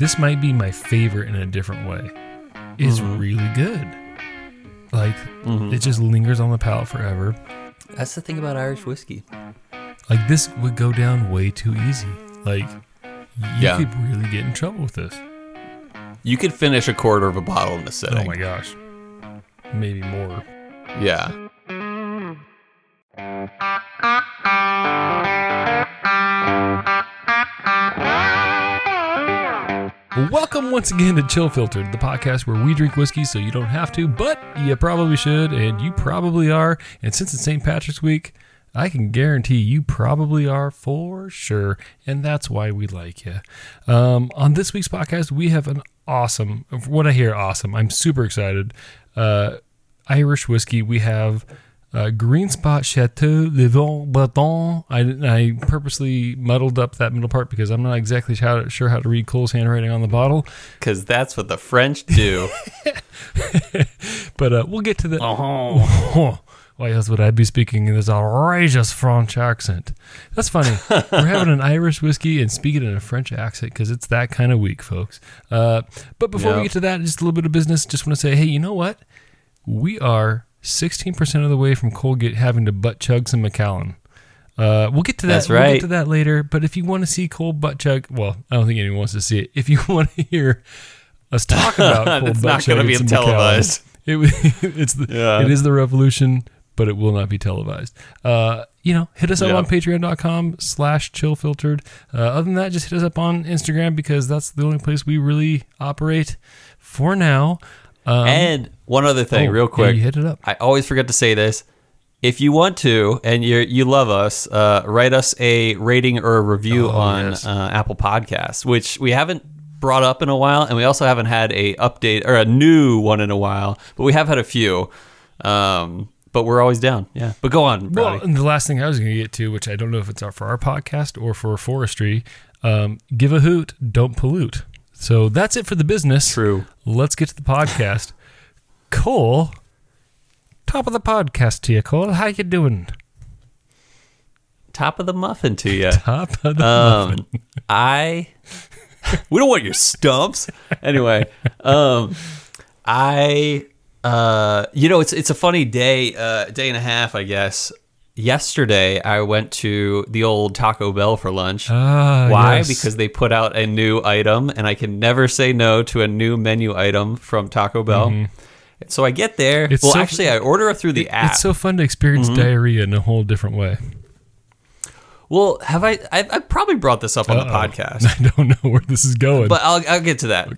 this might be my favorite in a different way. It's Mm-hmm. really good. Like it just lingers on the palate forever. That's the thing about Irish whiskey. Like this would go down way too easy. Like you Yeah. could really get in trouble with this. You could finish a quarter of a bottle in this Oh my gosh. Maybe more. Yeah. Welcome once again to Chill Filtered, the podcast where we drink whiskey so you don't have to, but you probably should, and you probably are. And since it's St. Patrick's Week, I can guarantee you probably are for sure, and that's why we like you. Um, on this week's podcast, we have an awesome, what I hear, awesome. I'm super excited. Uh, Irish whiskey. We have uh, Green Spot Chateau Le Vin Breton. I, I purposely muddled up that middle part because I'm not exactly how, sure how to read Cole's handwriting on the bottle. Because that's what the French do. But uh, we'll get to the. oh. Why else would I be speaking in this outrageous French accent? That's funny. We're having an Irish whiskey and speaking in a French accent because it's that kind of week, folks. Uh, but before we get to that, just a little bit of business. Just want to say, hey, you know what? We are 16% of the way from Colgate having to butt chug some Macallan. Uh, we'll get to that. That's We'll get right. to that later. But if you want to see Cole butt chug, well, I don't think anyone wants to see it. If you want to hear us talk about Cole It's butt not gonna be some Macallan, televised. it, it's the, Yeah. it is the revolution, but it will not be televised. Uh, you know, hit us up Yeah. on patreon.com slash chill filtered. Uh, other than that, just hit us up on Instagram because that's the only place we really operate for now. Um, and one other thing, oh, real yeah, quick. you hit it up. I always forget to say this. If you want to and you you love us, uh, write us a rating or a review Oh, on yes. uh, Apple Podcasts, which we haven't brought up in a while, and we also haven't had a update or a new one in a while, but we have had a few. Um, but we're always down, yeah. But go on, Well, and the last thing I was going to get to, which I don't know if it's for our podcast or for forestry, um, give a hoot, don't pollute. So that's it for the business. True. Let's get to the podcast. Cole, top of the podcast to you, Cole. How you doing? Top of the muffin to you. Top of the muffin. Um, I we don't want your stumps. Anyway, um, I uh, you know, it's it's a funny day, uh, day and a half, I guess. Yesterday, I went to the old Taco Bell for lunch. Ah, Why? yes. Because they put out a new item, and I can never say no to a new menu item from Taco Bell. So I get there. Mm-hmm. It's well, so- actually, I order it through the app. It's so fun to experience Mm-hmm. diarrhea in a whole different way. well, have I? I've, I've probably brought this up on the Uh-oh. podcast. I don't know where this is going. But I'll, I'll get to that.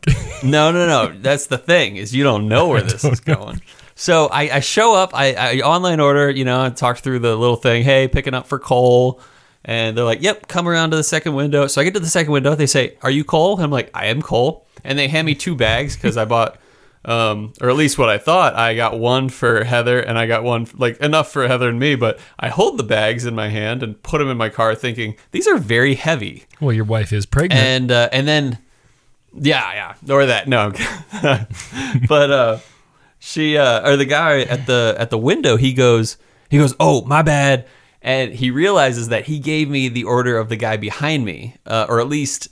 No, no, no. That's the thing is you don't know where this is going. So I, I show up, I, I online order, you know, and talk through the little thing. Hey, picking up for Cole, and they're like, "Yep, come around to the second window." So I get to the second window. They say, "Are you Cole?" And I'm like, "I am Cole," and they hand me two bags because I bought. Um, or at least what I thought. I got one for Heather, and I got one like enough for Heather and me. But I hold the bags in my hand and put them in my car, thinking these are very heavy well, your wife is pregnant. and uh, and then yeah yeah or that no but uh she uh or the guy at the at the window he goes he goes oh my bad and he realizes that he gave me the order of the guy behind me uh, or at least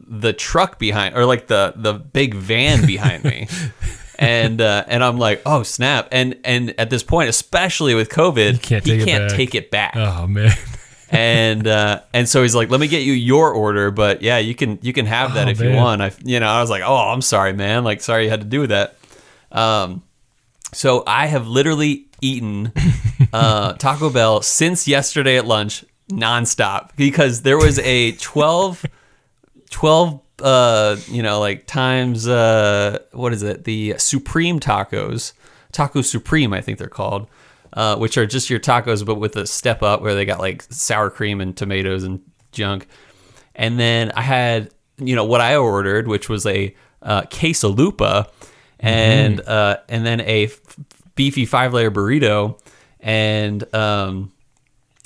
the truck behind or like the the big van behind me and uh, and I'm like oh snap and and at this point especially with covid can't he take it can't back. take it back oh man. and uh, and so he's like, "Let me get you your order, but yeah, you can you can have that Oh, if you want." I you know I was like, "Oh, I'm sorry, man. Like, sorry you had to do that." Um, so I have literally eaten uh, Taco Bell since yesterday at lunch nonstop because there was a 12, 12 uh, you know, like times uh, what is it? The Supreme tacos, Taco Supreme, I think they're called uh, which are just your tacos, but with a step up where they got like sour cream and tomatoes and junk. And then I had, you know, what I ordered, which was a uh, quesalupa, and uh, and then a f- beefy five layer burrito, and um,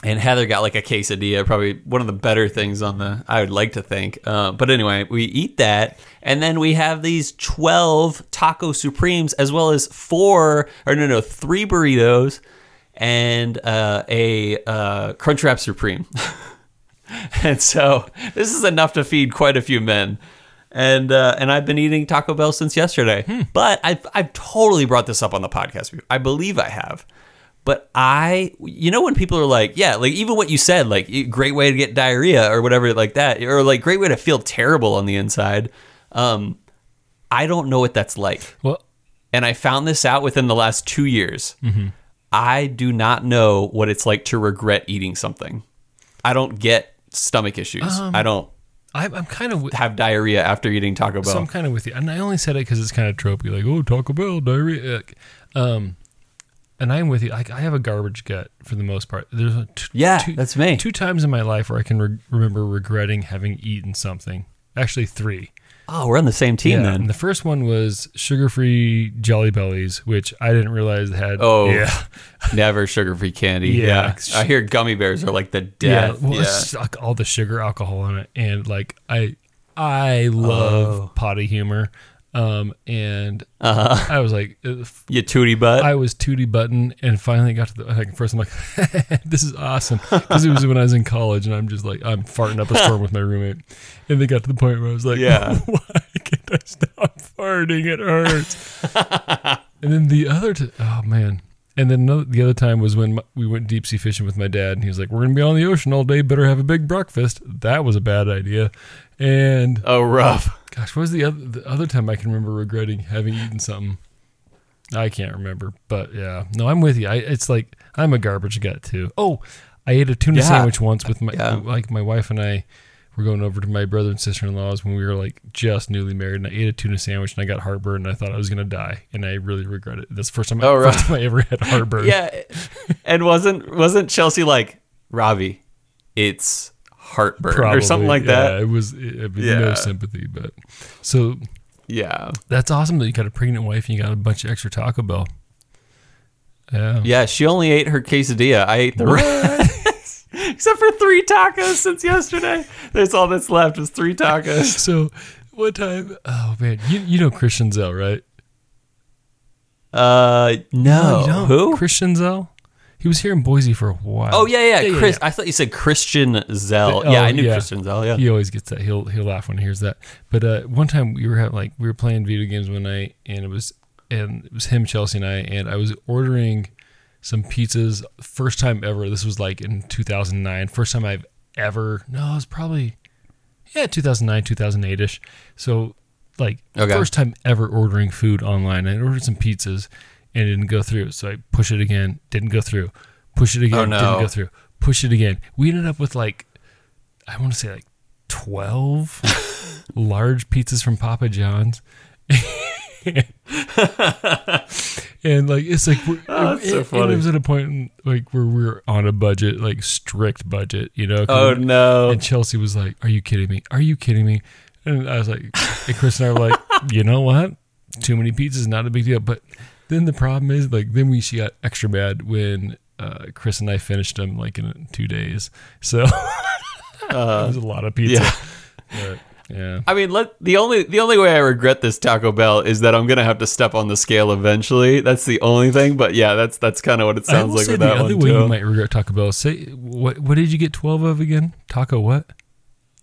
and Heather got like a quesadilla, probably one of the better things on the. I would like to think, uh, but anyway, we eat that, and then we have these twelve taco supremes, as well as four or no, no, three burritos, and uh, a uh, Crunchwrap Supreme. and so this is enough to feed quite a few men. And uh, and I've been eating Taco Bell since yesterday. Hmm. But I've I've totally brought this up on the podcast. before. I believe I have. But I, you know, when people are like, yeah, like even what you said, like great way to get diarrhea or whatever, like that, or like great way to feel terrible on the inside. Um, I don't know what that's like Well, and I found this out within the last two years. I do not know what it's like to regret eating something. I don't get stomach issues. I don't I, I'm kind of. have diarrhea after eating Taco Bell. So I'm kind of with you, and I only said it because it's kind of tropey, like oh Taco Bell diarrhea. Um, and I'm with you. Like I have a garbage gut for the most part. There's a t- Yeah, two, that's me. Two times in my life where I can re- remember regretting having eaten something. Actually, three. Oh, we're on the same team And then. the first one was sugar-free Jelly Bellies, which I didn't realize had. Oh, yeah, Never sugar-free candy. Yeah. Yeah. I hear gummy bears are like the yeah. death. Well, Yeah. it's like all the sugar, alcohol in it, and like I, I love Oh. potty humor. Um, and Uh-huh. I was like, uh, You tootie butt. I was tootie button and finally got to the like, first. I'm like, this is awesome because it was when I was in college and I'm just like I'm farting up a storm with my roommate, and they got to the point where I was like, Yeah. why can't I stop farting? It hurts. and then the other, t- oh man. And then another, the other time was when my, we went deep sea fishing with my dad, and he was like, "We're gonna be on the ocean all day. Better have a big breakfast." That was a bad idea. And oh, rough. Gosh, what was the other the other time I can remember regretting having eaten something? I can't remember, but yeah, no, I'm with you. I, it's like I'm a garbage gut too. Oh, I ate a tuna Yeah. sandwich once with my Yeah. like my wife and I were going over to my brother and sister in laws when we were like just newly married, and I ate a tuna sandwich and I got heartburn and I thought I was gonna die, and I really regret it. That's the first time. I, Oh, right. first time I ever had heartburn. Yeah. and wasn't wasn't Chelsea like Robbie? It's heartburn or something like Yeah, that. it was. I mean, Yeah. no sympathy, but so Yeah. that's awesome that you got a pregnant wife and you got a bunch of extra Taco Bell. Yeah. Yeah, she only ate her quesadilla. I ate the rest. Except for three tacos since yesterday. That's all that's left is three tacos. So one time, oh man, you you know Christian Zell, right? Uh, no. you don't. Who? Christian Zell? He was here in Boise for a while. Oh yeah, yeah, Yeah, yeah, Chris. yeah. I thought you said Christian Zell. Oh, yeah, I knew yeah. Christian Zell. Yeah. He always gets that. He'll he'll laugh when he hears that. But uh, one time we were having, like we were playing video games one night, and it was and it was him, Chelsea, and I, and I was ordering some pizzas. First time ever. This was like in 2009. First time I've ever. No, it was probably yeah 2009, 2008 ish. So like Okay. first time ever ordering food online. I ordered some pizzas and it didn't go through. So I push it again, didn't go through. Push it again, Oh, no. didn't go through. Push it again. We ended up with like I want to say like 12 large pizzas from Papa John's. and like it's like we're, Oh, that's so it was at a point in, like where we were on a budget, like strict budget, you know Oh no. and Chelsea was like, "Are you kidding me? Are you kidding me?" And I was like, and Chris and I were like, "You know what? Too many pizzas, not a big deal." But then the problem is, like, then we she got extra mad when uh, Chris and I finished them like in two days. So it was a lot of pizza. yeah. But, yeah. I mean, let the only the only way I regret this Taco Bell is that I'm gonna have to step on the scale eventually. That's the only thing. But yeah, that's that's kind of what it sounds like say with the that other one way you might regret Taco Bell. Say what? What did you get twelve of again? Taco what?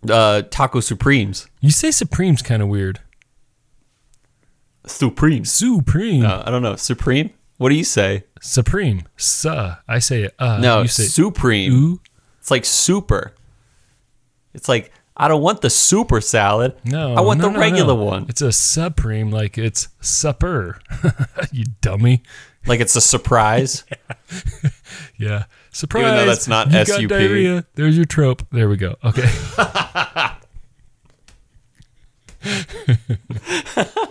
Uh, Taco Supremes. You say Supreme's kind of weird. Supremes. Supreme. Uh, I don't know. Supreme. What do you say? Supreme. Suh. I say it. Uh, No, you say Supreme. ooh. It's like super. It's like I don't want the super salad. No, I want no, the no, regular no. one. It's a supreme, like it's supper. you dummy. Like it's a surprise. Yeah, surprise. Even though that's not you got SUP. diarrhea. There's your trope. There we go. Okay.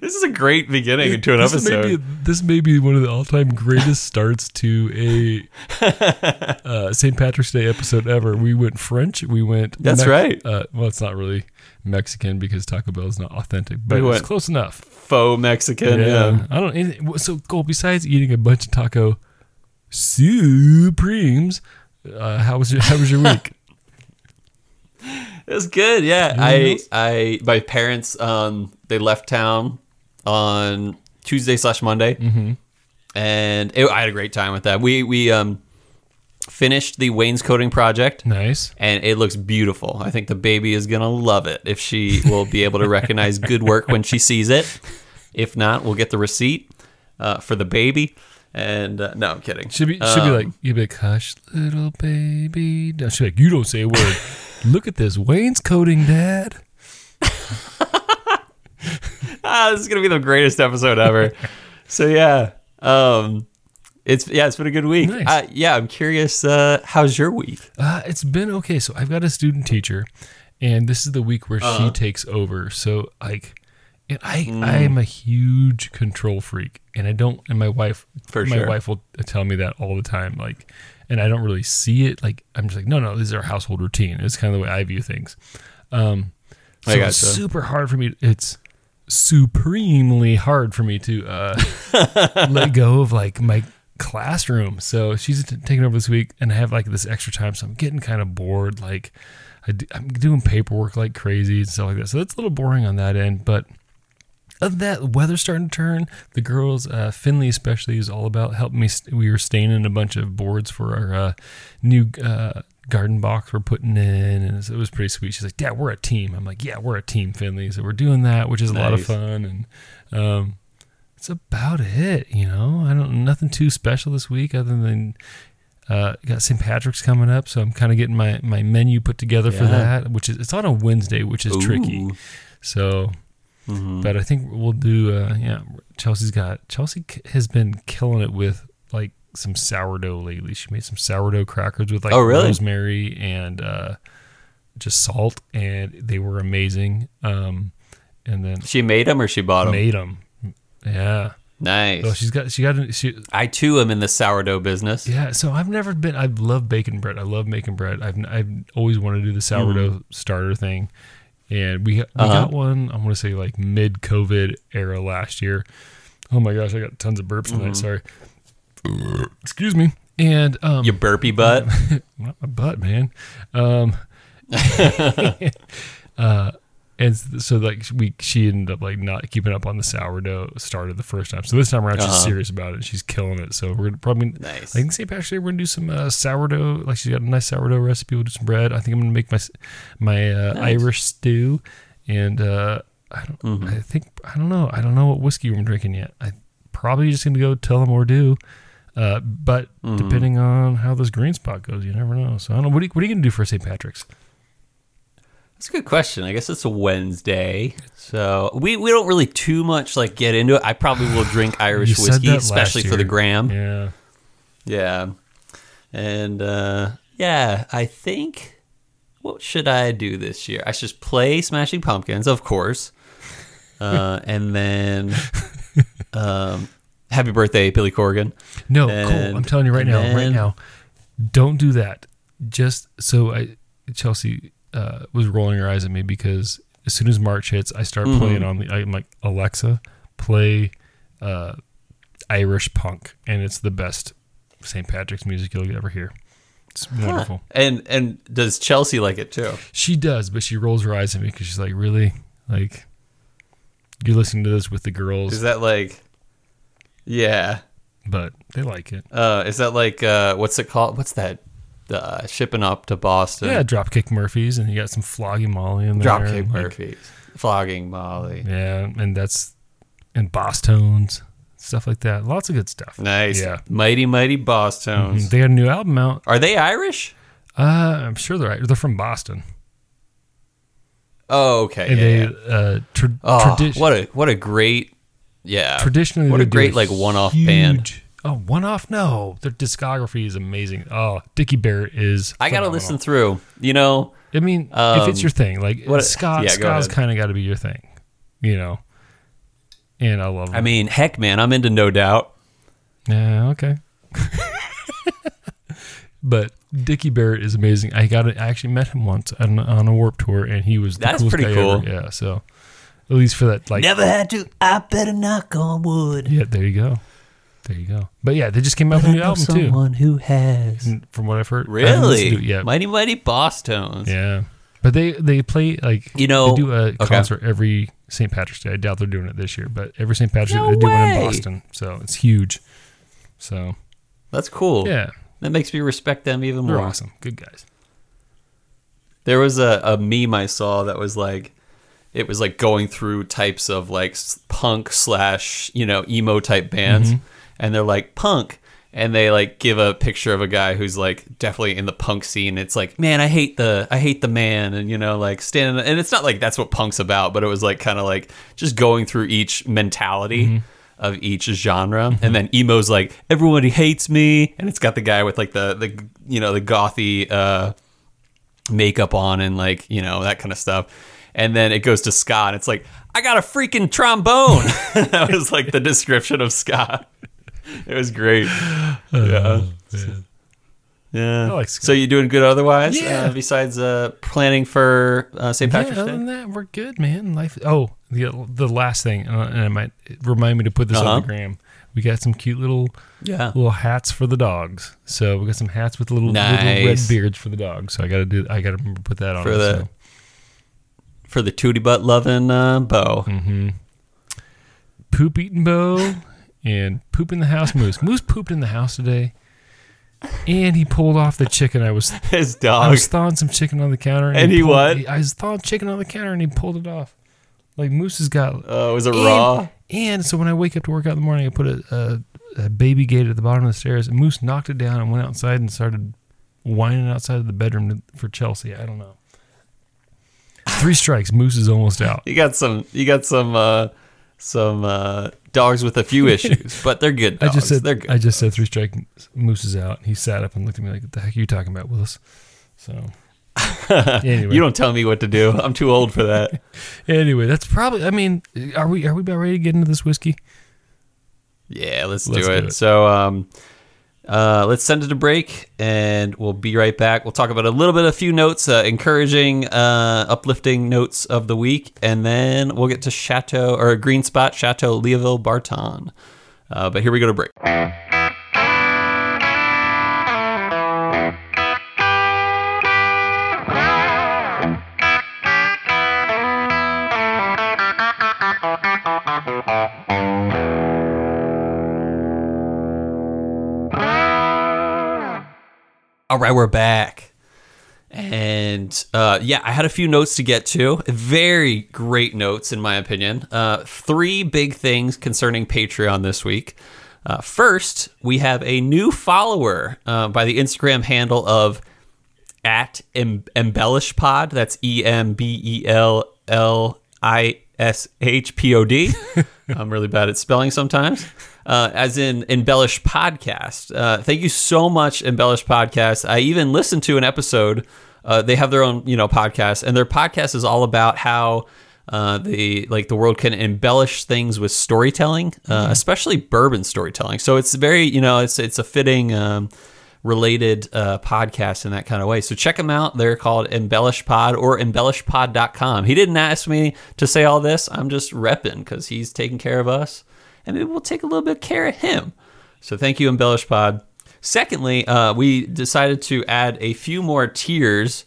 this is a great beginning to an this May episode. be, this may be one of the all-time greatest starts to a uh, St. Patrick's Day episode ever. We went French. We went. That's right. Uh, well, it's not really Mexican because Taco Bell is not authentic, but We it was close enough. Faux Mexican. Yeah. I don't. So, Cole, besides eating a bunch of taco supremes, uh, how was your how was your week? It was good. Yeah. Anything I else? I my parents um they left town on Tuesday slash Monday, mm-hmm. and it, I had a great time with that. We we um finished the wainscoting project. Nice. and it looks beautiful. I think the baby is gonna love it if she will be able to recognize good work when she sees it. If not, we'll get the receipt uh, for the baby. And uh, no, I'm kidding. Should be should be Um, like you'd be like, hush, little baby. No, be like, you don't say a word. Look at this wainscoting, Dad. ah, this is gonna be the greatest episode ever. so yeah, um, it's yeah, it's been a good week. Nice. Uh, yeah, I'm curious. Uh, how's your week? Uh, it's been okay. So I've got a student teacher, and this is the week where Uh-huh. she takes over. So like, and I Mm. I am a huge control freak, and I don't. And my wife, For my sure. wife will tell me that all the time. Like, and I don't really see it. Like I'm just like, no, no, this is our household routine. It's kind of the way I view things. Um, so it's super hard for me. It's supremely hard for me to uh, let go of like my classroom. So she's t- taking over this week, and I have like this extra time, so I'm getting kind of bored. Like I do, I'm doing paperwork like crazy and stuff like that. So that's a little boring on that end, but. Other than that, the weather's starting to turn. The girls, uh, Finley especially, is all about helping me. St- we were staining a bunch of boards for our uh, new uh, garden box we're putting in, and it was pretty sweet. She's like, "Dad, we're a team." I'm like, "Yeah, we're a team, Finley." So we're doing that, which is a lot of fun, and um, it's about it. You know, I don't nothing too special this week other than uh, got St. Patrick's coming up, so I'm kind of getting my my menu put together for that, which is it's on a Wednesday, which is tricky. Ooh. So, Mhm. but I think we'll do. Uh, yeah, Chelsea's got Chelsea has been killing it with like some sourdough lately. She made some sourdough crackers with like Oh, really? rosemary and uh, just salt, and they were amazing. Um, and then She made them or she bought them? made them. Yeah. Nice. So she's got she got she I too am in the sourdough business. yeah. So I've never been. I love baking bread. I love making bread. I've I've always wanted to do the sourdough starter thing, and we we Mm-hmm. Uh-huh. got one. I want to say like mid COVID era last year. Oh my gosh, I got tons of burps tonight. Sorry. Excuse me. And um, Your burpee butt. not my butt, man. Um, uh, and so like we, she ended up like not keeping up on the sourdough starter the first time. So this time around, she's Uh-huh. serious about it. She's killing it. So we're gonna probably Nice. I think St. Patrick's Day we're gonna do some uh, sourdough. Like she's got a nice sourdough recipe. We'll do some bread. I think I'm gonna make my my uh, Nice. Irish stew, and uh, I don't. Mhm. I think I don't know. I don't know what whiskey I'm drinking yet. I probably just gonna go tell them or do. Uh, but Mhm. depending on how this green spot goes, you never know. So I don't know. What are you, what are you gonna do for St. Patrick's? That's a good question. I guess it's a Wednesday, so we, we don't really too much like get into it. I probably will drink Irish whiskey, especially for the gram. Yeah. Yeah, and uh, yeah, I think what should I do this year? I should just play Smashing Pumpkins, of course, uh, and then um, Happy Birthday, Billy Corgan. No, And- cool. I'm telling you right now, right now, don't do that. Just so I, Chelsea uh, was rolling her eyes at me because as soon as March hits, I start Mhm. playing on the. I'm like Alexa, play uh, Irish punk, and it's the best St. Patrick's music you'll ever hear. It's wonderful. And and does Chelsea like it too? She does, but she rolls her eyes at me because she's like, "Really? Like, you're listening to this with the girls?" Is that like, yeah? but they like it. Uh, is that like uh, what's it called? What's that? Uh, shipping up to Boston. Yeah, Dropkick Murphys, and you got some Flogging Molly in there. Dropkick like, Murphys, flogging Molly. Yeah, and that's and Bosstones, stuff like that. Lots of good stuff. Nice. Yeah. Mighty mighty Bosstones. Mhm. They got a new album out. Are they Irish? Uh, I'm sure they're Irish. they're from Boston, Oh, okay. and yeah, they yeah. uh tra- Oh, tradi- what a what a great yeah. traditionally what a great like one-off band. Oh, one off? No, their discography is amazing. Oh, Dickie Barrett is. I gotta listen through. You know, I mean, if Um, it's your thing, like what- ska, yeah, ahead. kind of got to be your thing, you know. And I love. I mean, heck, man, I'm into No Doubt. Yeah, okay. but Dickie Barrett is amazing. I got I actually met him once on, on a Warp tour, and he was the That's coolest pretty guy cool. ever. Yeah, so at least for that, like, Never had to. I better knock on wood. yeah, there you go, there you go. But yeah, they just came out with a new album too. who has. and From what I've heard, I haven't listened Really? to it yet. Mighty mighty Boss Tones. yeah, but they they play like You know- they do a okay. concert every St. Patrick's Day. I doubt they're doing it this year, but every St. Patrick's No Day they do one way. in Boston, so it's huge. So That's cool. yeah, That makes me respect them even They're more. awesome. Good guys. There was a, a meme I saw that was like, it was like going through types of like punk slash you know emo type bands, mm-hmm. and they're like punk, and they like give a picture of a guy who's like definitely in the punk scene. It's like, man, I hate the I hate the man, and you know like standing, and it's not like that's what punk's about, but it was like kind of like just going through each mentality. Mm-hmm. Of each genre, mm-hmm. and then emo's like everybody hates me, and it's got the guy with like the the you know the gothy uh, makeup on and like you know that kind of stuff and then it goes to ska and it's like i got a freaking trombone that was like the description of ska it was great yeah yeah I like ska. so you doing good otherwise Yeah. uh, besides uh planning for uh, st Yeah, patrick's other than that, we're good, man. Life. Oh, the the last thing, uh, and it might remind me to put this on Uh-huh. the gram. We got some cute little yeah little hats for the dogs. So we got some hats with little, little red beards for the dogs. So I got to do. I got to put that on For the- so. For the tootie butt loving uh, bow Mm-hmm. poop eating bow and poop in the house moose. Moose pooped in the house today, and he pulled off the chicken. I was his dog. I was thawing some chicken on the counter, And he pulled- what? I was thawing chicken on the counter, and he pulled it off. Like Moose has got. uh, was it and, raw And so when I wake up to work out in the morning, I put a, a, a baby gate at the bottom of the stairs, and Moose knocked it down and went outside and started whining outside of the bedroom to- for Chelsea. I don't know. Three strikes, Moose is almost out. you got some you got some uh some uh dogs with a few issues but they're good Dogs. I just said they're good I just said three strike Moose is out. He sat up and looked at me like, "What the heck are you talking about, Willis?" So anyway, You don't tell me what to do. I'm too old for that. anyway, that's probably. I mean, are we are we about ready to get into this whiskey? Yeah, let's, Let's do, do it. it. So, um, uh, let's send it a break, and we'll be right back. We'll talk about a little bit, a few notes, uh, encouraging, uh, uplifting notes of the week, and then we'll get to Chateau or Green Spot Chateau Leoville Barton. Uh, but here we go to break. All right, we're back. And uh, yeah, I had a few notes to get to. Very great notes, in my opinion. Uh, three big things concerning Patreon this week. Uh, first, we have a new follower uh, by the Instagram handle of at em- embellish pod. That's E M B E L L I S H P O D. I'm really bad at spelling sometimes. Uh, as in embellish podcast. Uh, thank you so much, embellish podcast. I even listened to an episode. Uh, they have their own, you know, podcast, and their podcast is all about how uh, the like the world can embellish things with storytelling, uh, especially bourbon storytelling. So it's very, you know, it's it's a fitting. Um, related uh, podcasts in that kind of way. So check them out. They're called Embellish Pod or embellishpod.com. He didn't ask me to say all this. I'm just repping because he's taking care of us. And maybe we'll take a little bit of care of him. So thank you, Embellish Pod. Secondly, uh, we decided to add a few more tiers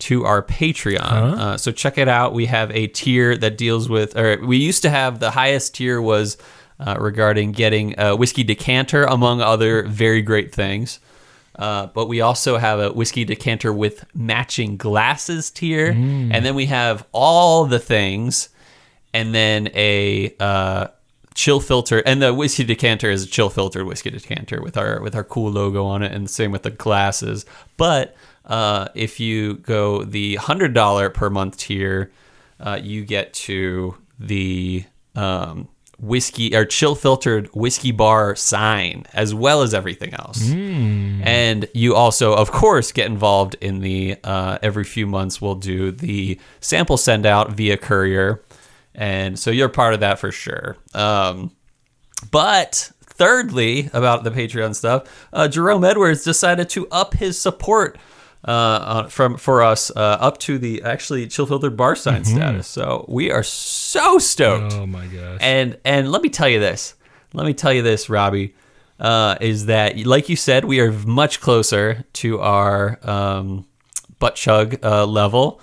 to our Patreon. Uh, so check it out. We have a tier that deals with, or we used to have the highest tier was uh, regarding getting a whiskey decanter, among other very great things. Uh, but we also have a whiskey decanter with matching glasses tier, and then we have all the things, and then a uh, chill filter, and the whiskey decanter is a chill filtered whiskey decanter with our with our cool logo on it, and same with the glasses. But uh, if you go the hundred dollar per month tier, uh, you get to the um, whiskey or chill filtered whiskey bar sign as well as everything else. And you also, of course, get involved in the uh, every few months we'll do the sample send out via courier. And so you're part of that for sure. Um, but thirdly, about the Patreon stuff, uh, Jerome Edwards decided to up his support uh, from for us uh, up to the actually chill filtered bar sign status. So we are so stoked. Oh my gosh. And and let me tell you this. Let me tell you this, Robbie, uh, is that like you said, we are much closer to our um, butt chug uh, level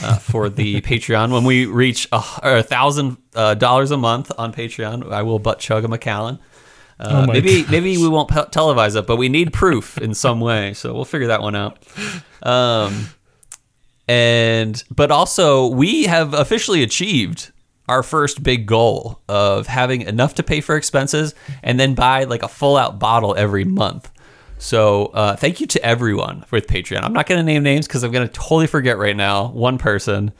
uh, for the Patreon. When we reach a, a thousand uh, dollars a month on Patreon, I will butt chug a Macallan. Uh, Oh maybe gosh. maybe we won't pe- televise it, but we need proof in some way. So we'll figure that one out. Um, and but also we have officially achieved our first big goal of having enough to pay for expenses and then buy like a full out bottle every month. So uh, thank you to everyone with Patreon. I'm not going to name names because I'm going to totally forget right now one person.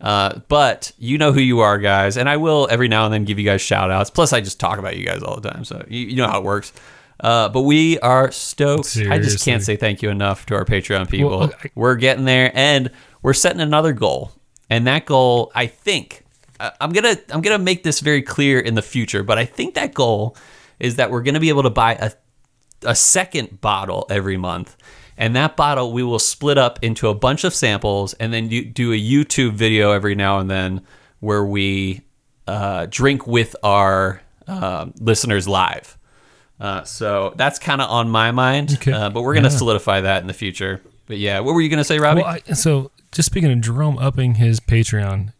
Uh, but you know who you are, guys, and I will every now and then give you guys shout outs. Plus, I just talk about you guys all the time, so you, you know how it works. Uh, but we are stoked. I just can't say thank you enough to our Patreon people. Well, I- we're getting there, and we're setting another goal. And that goal, I think, I- I'm gonna I'm gonna make this very clear in the future. But I think that goal is that we're gonna be able to buy a a second bottle every month. And that bottle we will split up into a bunch of samples and then you do a YouTube video every now and then where we uh, drink with our um listeners live. Uh, so that's kind of on my mind, Okay. uh, but we're going to Yeah. solidify that in the future. But yeah, what were you going to say, Robbie? Well, I, so just speaking of Jerome upping his Patreon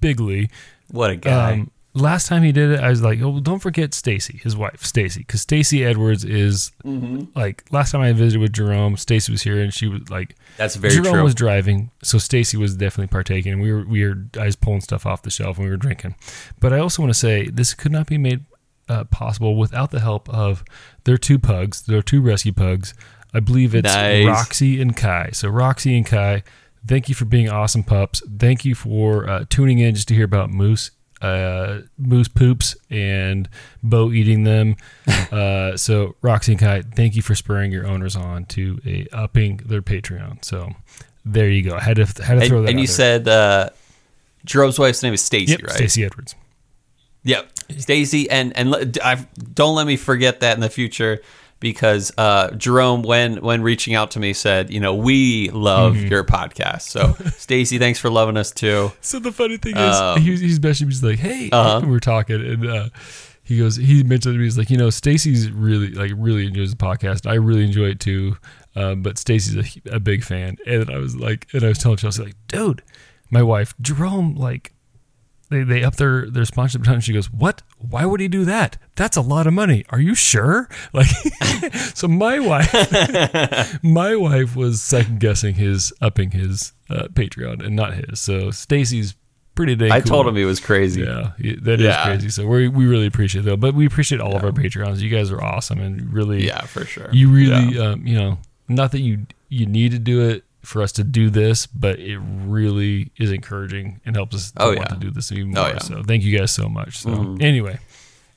bigly, what a guy. um, last time he did it, I was like, oh, don't forget Stacy, his wife, Stacy, because Stacy Edwards is Mm-hmm. like last time I visited with Jerome, Stacy was here and she was like, That's very Jerome true. was driving, so Stacy was definitely partaking. We were we were I was pulling stuff off the shelf and we were drinking. But I also want to say this could not be made uh, possible without the help of their two pugs, their two rescue pugs. I believe it's Nice. Roxy and Kai. So Roxy and Kai, thank you for being awesome pups. Thank you for uh, tuning in just to hear about moose. Uh, moose poops and Bo eating them. Uh, so Roxy and Kai, thank you for spurring your owners on to a upping their Patreon. So there you go. I had to had to throw and that. and you there. said uh, Jerome's wife's name is Stacy, yep, right? Stacey Edwards. Yep, Stacy, and and le- I don't let me forget that in the future because uh, Jerome, when when reaching out to me, said, you know, we love Mm-hmm. your podcast. So Stacy, thanks for loving us too. So the funny thing is, Um, he was, he's messaging me. He's like, "Hey," Uh-huh. we were talking, and uh, he goes, he mentioned to me, he's like, you know, Stacy's really like really enjoys the podcast. I really enjoy it too, um, but Stacy's a, a big fan. And I was like, and I was telling Chelsea, like, dude, my wife Jerome, like, they they up their their sponsorship time. She goes, "What? Why would he do that? That's a lot of money. Are you sure?" Like, so my wife, my wife was second guessing his upping his uh, Patreon and not his. So Stacy's pretty dang. I cool. told him he was crazy. Yeah, that is Yeah. crazy. So we we really appreciate that, but we appreciate all of our Patreons. You guys are awesome and really, Yeah, for sure. you really, Yeah. um, you know, not that you you need to do it for us to do this, but it really is encouraging and helps us to Oh, want to do this even Oh, more. yeah. Mm-hmm. So thank you guys so much. So anyway,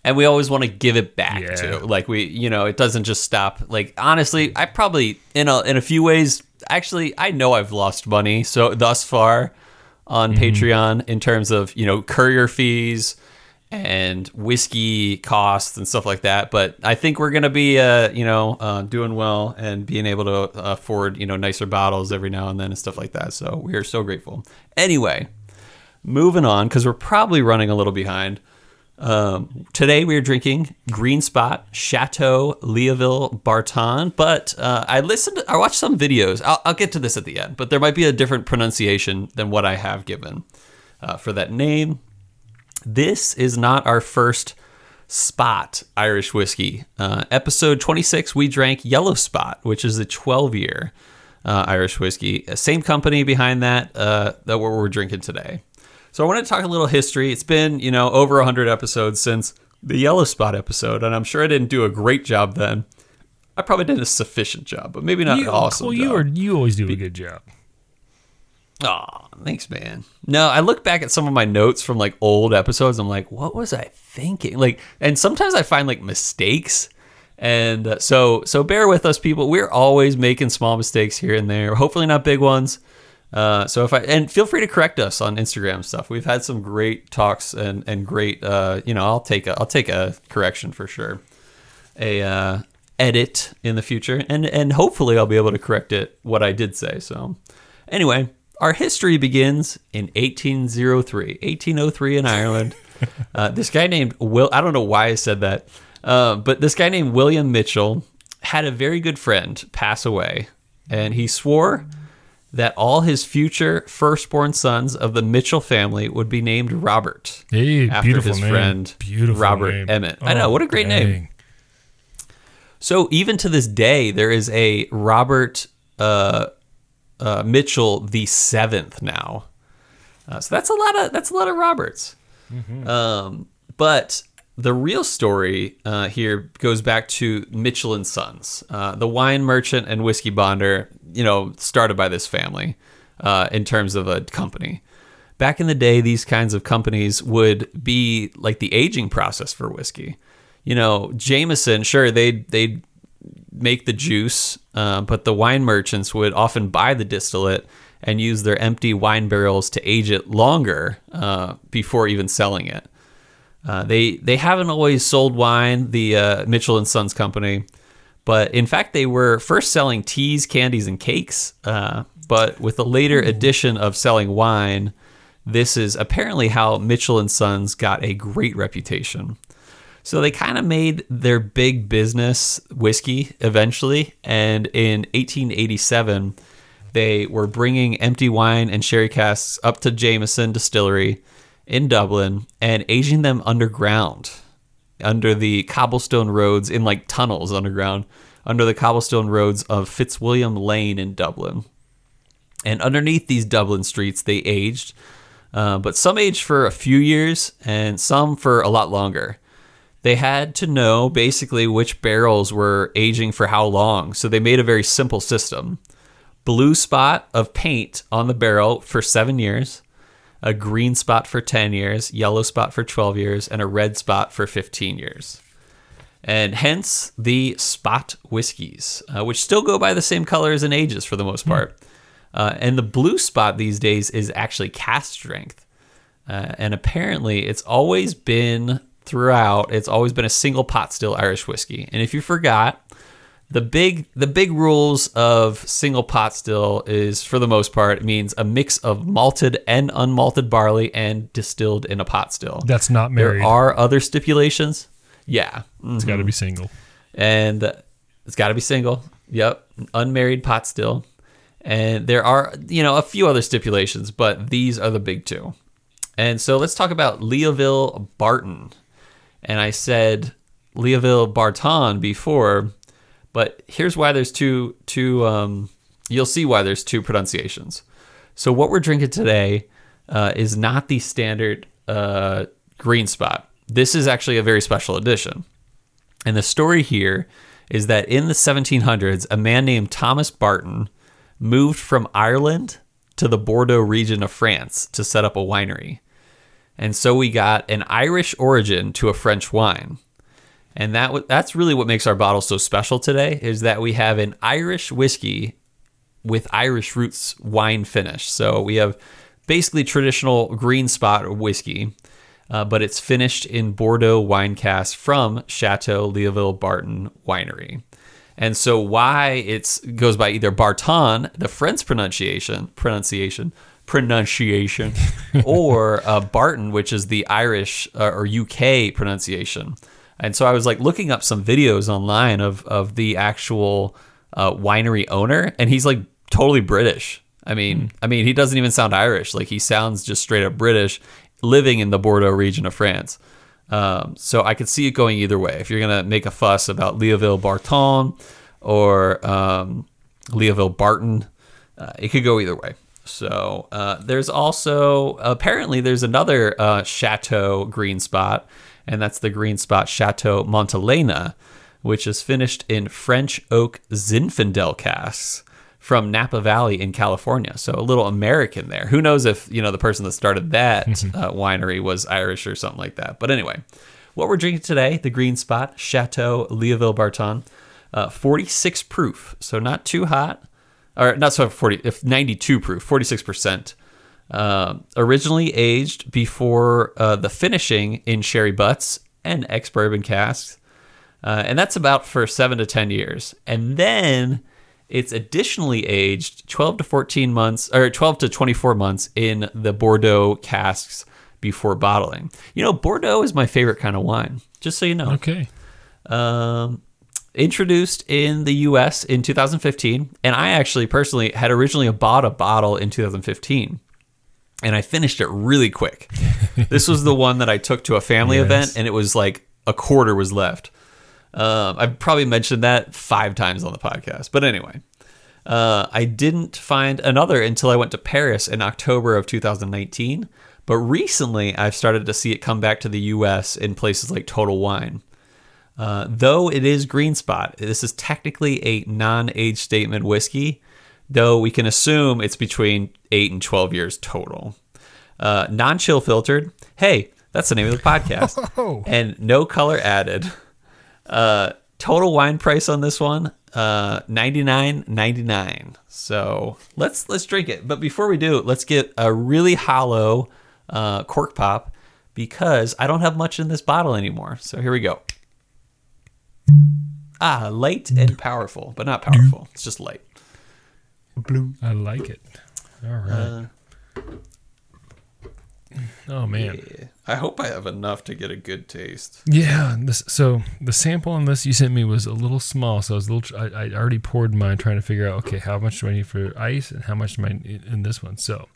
and we always want to give it back Yeah. too. Like we, you know, it doesn't just stop. Like honestly, I probably in a in a few ways. Actually, I know I've lost money so thus far on Mm-hmm. Patreon in terms of you know courier fees and whiskey costs and stuff like that. But I think we're gonna be, uh, you know, uh, doing well and being able to afford you know nicer bottles every now and then and stuff like that. So we are so grateful. Anyway, moving on because we're probably running a little behind. Um, today we are drinking Green Spot Chateau Leoville Barton, but uh, I listened, I watched some videos. I'll, I'll get to this at the end, but there might be a different pronunciation than what I have given uh, for that name. This is not our first spot Irish whiskey. Uh, episode 26, we drank Yellow Spot, which is a 12 year uh, Irish whiskey. Same company behind that, uh, that what we're drinking today. So I want to talk a little history. It's been, you know, over 100 episodes since the Yellow Spot episode, and I'm sure I didn't do a great job then. I probably did a sufficient job, but maybe not you, an awesome well, job. you are you always do a good job. Oh, thanks, man. No, I look back at some of my notes from like old episodes. I'm like, what was I thinking? Like, and sometimes I find like mistakes. And uh, so, so bear with us, people. We're always making small mistakes here and there. Hopefully, not big ones. Uh, so if I and feel free to correct us on Instagram stuff. We've had some great talks and and great. Uh, you know, I'll take a I'll take a correction for sure. A uh, edit in the future, and and hopefully I'll be able to correct it what I did say. So anyway, our history begins in 1803, 1803 in Ireland. uh, this guy named Will, I don't know why I said that, uh, but this guy named William Mitchell had a very good friend pass away, and he swore that all his future firstborn sons of the Mitchell family would be named Robert Hey, after beautiful his name. friend beautiful Robert name. Emmett. I know, Oh, what a great name. So even to this day, there is a Robert uh, uh, Mitchell the seventh now. Uh, so that's a lot of that's a lot of Roberts. Um, but the real story uh, here goes back to Mitchell and Sons, uh, the wine merchant and whiskey bonder. You know, started by this family uh, in terms of a company. Back in the day, these kinds of companies would be like the aging process for whiskey. You know, Jameson, sure they they make the juice, uh, but the wine merchants would often buy the distillate and use their empty wine barrels to age it longer uh, before even selling it. Uh, they they haven't always sold wine, the uh, Mitchell and Sons company, but in fact they were first selling teas, candies, and cakes. Uh, but with the later addition of selling wine, this is apparently how Mitchell and Sons got a great reputation. So they kind of made their big business whiskey eventually, and in 1887 they were bringing empty wine and sherry casks up to Jameson Distillery in Dublin and aging them underground under the cobblestone roads in like tunnels underground under the cobblestone roads of Fitzwilliam Lane in Dublin. And underneath these Dublin streets, they aged, uh, but some aged for a few years and some for a lot longer. They had to know basically which barrels were aging for how long, so they made a very simple system blue spot of paint on the barrel for seven years, a green spot for 10 years, yellow spot for 12 years, and a red spot for 15 years. And hence the spot whiskeys, uh, which still go by the same colors and ages for the most part. Uh, and the blue spot these days is actually cast strength. Uh, and apparently, it's always been throughout, it's always been a single pot still Irish whiskey. And if you forgot, the big the big rules of single pot still is for the most part it means a mix of malted and unmalted barley and distilled in a pot still. That's not married. There are other stipulations. Yeah. it's got to be single. And it's got to be single. Yep. Unmarried pot still. And there are, you know, a few other stipulations, but these are the big two. And so let's talk about Leoville Barton. And I said Leoville Barton before, but here's why there's two two um, you'll see why there's two pronunciations. So what we're drinking today uh, is not the standard uh, green spot. This is actually a very special edition. And the story here is that in the 1700s, a man named Thomas Barton moved from Ireland to the Bordeaux region of France to set up a winery. And so we got an Irish origin to a French wine. And that w- that's really what makes our bottle so special today is that we have an Irish whiskey with Irish roots wine finish. So we have basically traditional green spot whiskey, uh, but it's finished in Bordeaux wine cask from Chateau Leoville Barton Winery. And so why it goes by either Barton, the French pronunciation, pronunciation, pronunciation, or uh, Barton, which is the Irish uh, or UK pronunciation. And so I was like looking up some videos online of of the actual uh, winery owner, and he's like totally British. I mean, I mean, he doesn't even sound Irish. Like he sounds just straight up British, living in the Bordeaux region of France. Um, so I could see it going either way. If you're gonna make a fuss about Leoville Barton or um, Leoville Barton, uh, it could go either way. So uh, there's also apparently there's another uh, Chateau green spot, and that's the green spot Chateau Montelena, which is finished in French oak Zinfandel casks from Napa Valley in California. So a little American there. Who knows if you know the person that started that uh, winery was Irish or something like that. But anyway, what we're drinking today, the green spot Chateau Leoville Barton, uh, 46 proof, so not too hot, or not so 40, if 92 proof, 46 percent. Uh, originally aged before uh, the finishing in sherry butts and ex bourbon casks, uh, and that's about for seven to ten years, and then it's additionally aged 12 to 14 months or 12 to 24 months in the Bordeaux casks before bottling. You know, Bordeaux is my favorite kind of wine, just so you know. Okay. Um, introduced in the US in 2015, and I actually personally had originally bought a bottle in 2015. And I finished it really quick. this was the one that I took to a family Yes. event, and it was like a quarter was left. Um, I've probably mentioned that five times on the podcast. But anyway, uh, I didn't find another until I went to Paris in October of 2019. But recently, I've started to see it come back to the US in places like Total Wine. Uh, though it is Green Spot, this is technically a non age statement whiskey, though we can assume it's between 8 and 12 years total. Uh, non chill filtered. Hey, that's the name of the podcast. Oh. And no color added. Uh, total wine price on this one, uh, ninety nine ninety nine. So let's let's drink it. But before we do, let's get a really hollow uh, cork pop because I don't have much in this bottle anymore. So here we go. Ah, light and powerful, but not powerful. It's just light. Blue. I like it. All right. oh man. Yeah. I hope I have enough to get a good taste. Yeah. This, so the sample on this you sent me was a little small, so I was a little. I, I already poured mine, trying to figure out okay, how much do I need for ice and how much do I need in this one. So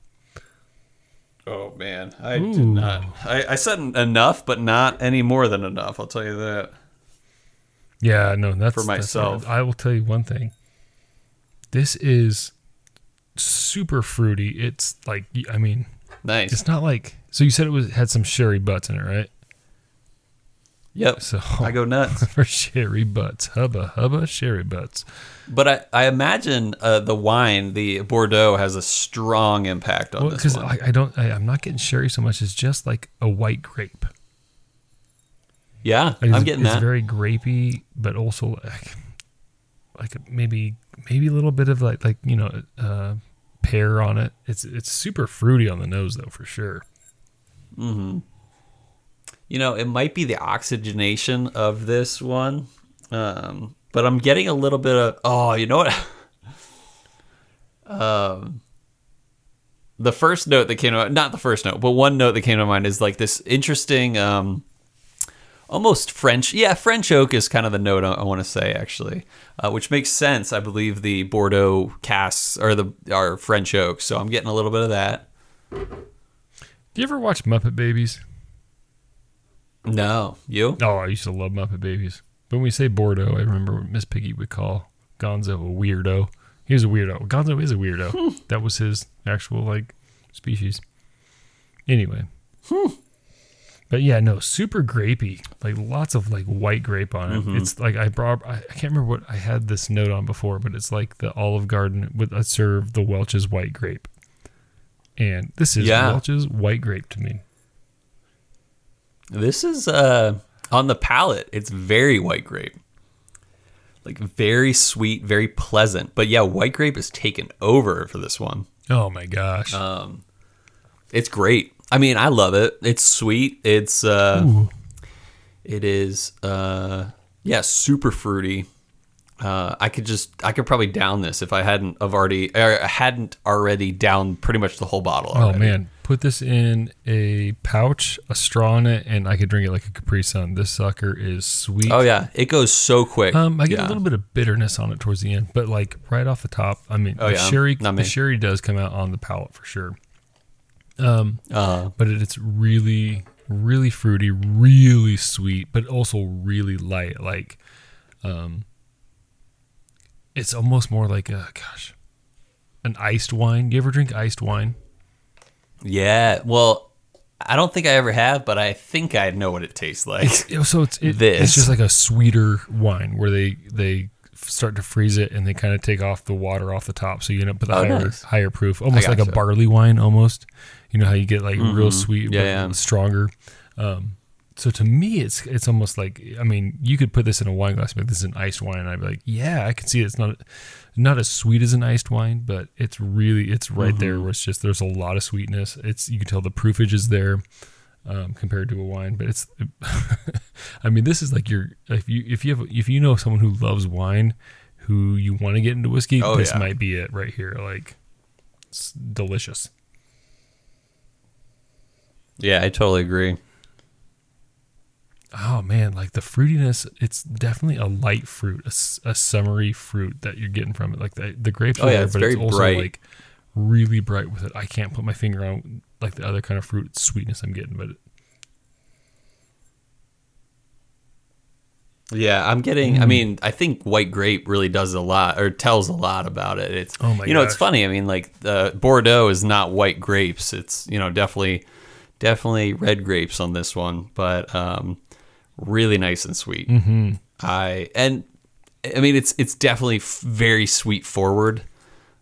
Oh man, I did not. I, I said enough, but not any more than enough. I'll tell you that. Yeah, no, that's For that's- myself. I will tell you one thing. This is super fruity. It's like I mean, Nice. it's not like. So you said it was had some sherry butts in it, right? Yep. So I go nuts. for sherry butts, hubba hubba sherry butts. But I, I imagine uh, the wine, the Bordeaux, has a strong impact on Well, this because. I, I don't, I, I'm not getting sherry so much. It's just like a white grape. Yeah, Like, I'm getting it's that. very grapey, but also like, like maybe maybe a little bit of like like you know uh, pear on it. It's it's super fruity on the nose though for sure. Hmm. You know, it might be the oxygenation of this one, um, but I'm getting a little bit of. Oh, you know what? um, the first note that came to mind, not the first note, but one note that came to mind is like this interesting, um, almost French. Yeah, French oak is kind of the note I, I want to say actually, uh, which makes sense. I believe the Bordeaux casks are the are French oak, so I'm getting a little bit of that. Do you ever watch Muppet Babies? No, you? Oh, I used to love Muppet Babies. But when we say Bordeaux, I remember what Miss Piggy would call Gonzo a weirdo. He was a weirdo. Gonzo is a weirdo. that was his actual like species. Anyway. But yeah, no, super grapey. Like lots of like white grape on it. It's like I brought I, can't remember what I had this note on before, but it's like the Olive Garden with I serve the Welch's white grape. And this is Yeah. Welch's white grape to me. This is uh on the palate. It's very white grape. Like very sweet, very pleasant. But yeah, white grape is taken over for this one. Oh my gosh. um, It's great. I mean, I love it. It's sweet. It's uh Ooh. it is uh yeah, super fruity. Uh, I could just I could probably down this if I hadn't have already or hadn't already down pretty much the whole bottle. Oh man, put this in a pouch, a straw in it, and I could drink it like a Capri Sun. This sucker is sweet. Oh yeah, it goes so quick. Um, I get yeah. a little bit of bitterness on it towards the end, but like right off the top, I mean, Oh, the yeah? sherry, Not the me. sherry does come out on the palate for sure. Uh, But it, it's really, really fruity, really sweet, but also really light. Like, um, it's almost more like a gosh, an iced wine. You ever drink iced wine? Yeah. Well, I don't think I ever have, but I think I know what it tastes like. Yeah, so it's it, This. it's just like a sweeter wine where they they start to freeze it and they kind of take off the water off the top, so you end up with a Oh, higher nice. higher proof, almost like a barley wine, almost. You know how you get like real sweet, Mm-hmm. Yeah, but yeah. stronger. Um, so to me, it's it's almost like I mean, you could put this in a wine glass, but this is an iced wine, and I'd be like, yeah, I can see it's not not as sweet as an iced wine, but it's really it's right Mm-hmm. there where it's just there's a lot of sweetness. It's you can tell the proofage is there um, compared to a wine, but it's. I mean, this is like your if you if you have if you know someone who loves wine, who you want to get into whiskey, Oh, this yeah. might be it right here. Like, it's delicious. Yeah, I totally agree. Oh man, like the fruitiness, it's definitely a light fruit, a summery fruit that you're getting from it. Like the the grapes Oh, are yeah, there, it's but it's also bright. like really bright with it. I can't put my finger on like the other kind of fruit sweetness I'm getting, but Yeah, I'm getting. Mm. I mean, I think white grape really does a lot or tells a lot about it. It's Oh my you know, it's funny. I mean, like the Bordeaux is not white grapes. It's you know definitely definitely red grapes on this one, but um, really nice and sweet. Mm-hmm. I and I mean it's it's definitely f- very sweet forward,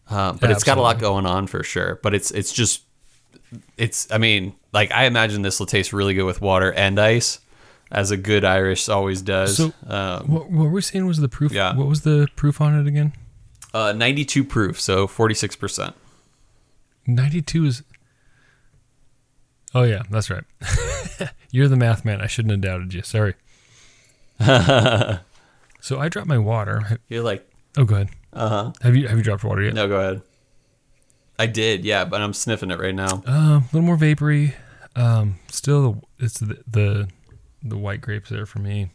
uh, but it's got a lot going on for sure. But it's it's just it's. I mean, like I imagine this will taste really good with water and ice. As a good Irish always does. So- um, What, what we're saying was the proof. Yeah. What was the proof on it again? Uh, 92 proof, so 46%. 92 is. Oh, yeah, that's right. You're the math man. I shouldn't have doubted you. Sorry. so I dropped my water. You're like, Oh, go ahead. uh huh. Have you have you dropped water yet? No, go ahead. I did, yeah, but I'm sniffing it right now. Um, a little more vapory. Um, still, it's the the, the white grapes there for me,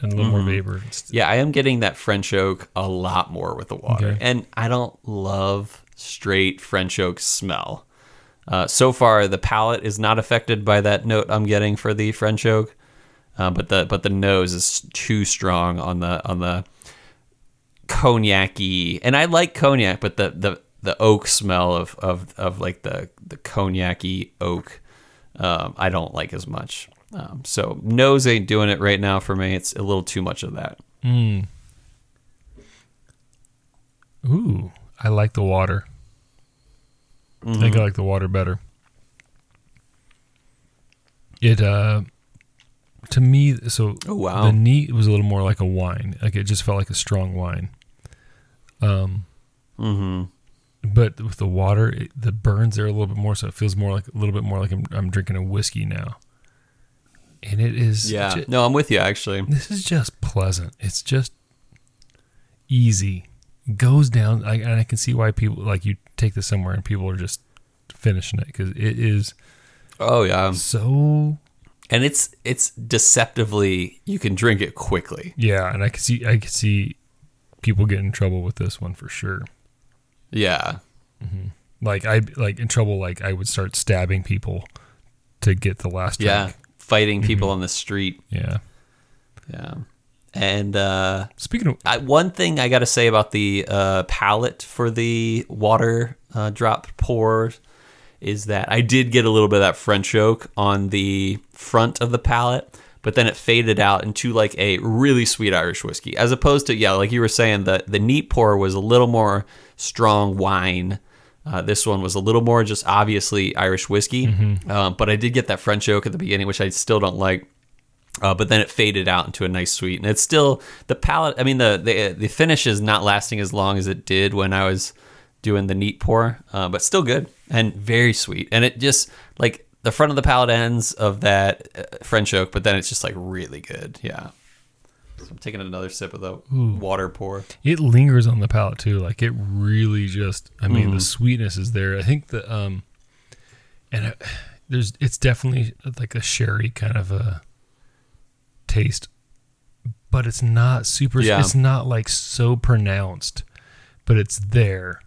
and a little more vapor. Yeah, I am getting that French oak a lot more with the water. Okay. And I don't love straight French oak smell. Uh, so far, the palate is not affected by that note I'm getting for the French oak, uh, but the but the nose is too strong on the on the cognac-y. And I like cognac, but the the, the oak smell of, of, of like the the cognac-y oak, um, I don't like as much. Um, so nose ain't doing it right now for me. It's a little too much of that. Mm. Ooh, I like the water. I Mm-hmm. think I like the water better. It uh to me so Oh, wow. the neat was a little more like a wine. Like it just felt like a strong wine. Um Mm-hmm. but with the water it, the burns there a little bit more so it feels more like a little bit more like I'm, I'm drinking a whiskey now. And it is Yeah. ju- no, I'm with you actually. this is just pleasant. It's just easy. Goes down, I, and I can see why people like you take this somewhere and people are just finishing it because it is Oh yeah. so And it's it's deceptively you can drink it quickly. yeah. And I can see I can see people get in trouble with this one for sure. Yeah. Mm-hmm. Like I like in trouble. Like I would start stabbing people to get the last Yeah. drink. Fighting people mm-hmm. on the street. Yeah. Yeah. And uh Speaking of I, one thing I got to say about the uh, palette for the water uh, drop pour is that I did get a little bit of that French oak on the front of the palette, but then it faded out into like a really sweet Irish whiskey, as opposed to yeah, like you were saying, the the neat pour was a little more strong wine. Uh, this one was a little more just obviously Irish whiskey, um, but I did get that French oak at the beginning, which I still don't like. Uh, but then it faded out into a nice sweet, and it's still the palate. I mean, the the the finish is not lasting as long as it did when I was doing the neat pour, uh, but still good and very sweet. And it just like the front of the palate ends of that uh, French oak, but then it's just like really good. Yeah. So I'm taking another sip of the water pour. it lingers on the palate too. Like it really just, I mean, Mm-hmm. the sweetness is there. I think the, um, and it, there's, it's definitely like a sherry kind of a taste, but it's not super, Yeah. it's not like so pronounced, but it's there.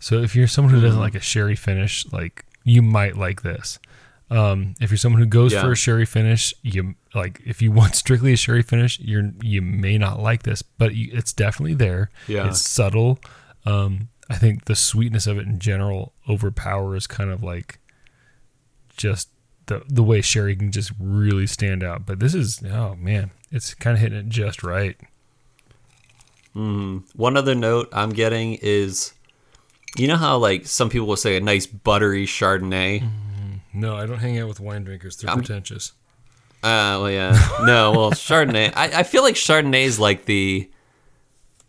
So if you're someone who Mm-hmm. doesn't like a sherry finish, like you might like this. Um, if you're someone who goes Yeah. for a sherry finish, you like if you want strictly a sherry finish, you're you may not like this, but you, it's definitely there. Yeah. it's subtle. Um, I think the sweetness of it in general overpowers kind of like just the the way sherry can just really stand out. But this is oh man, it's kind of hitting it just right. One other note I'm getting is, you know how like some people will say a nice buttery Chardonnay. No, I don't hang out with wine drinkers. They're pretentious. Uh, well, yeah. No, well, Chardonnay. I, I feel like Chardonnay is like the.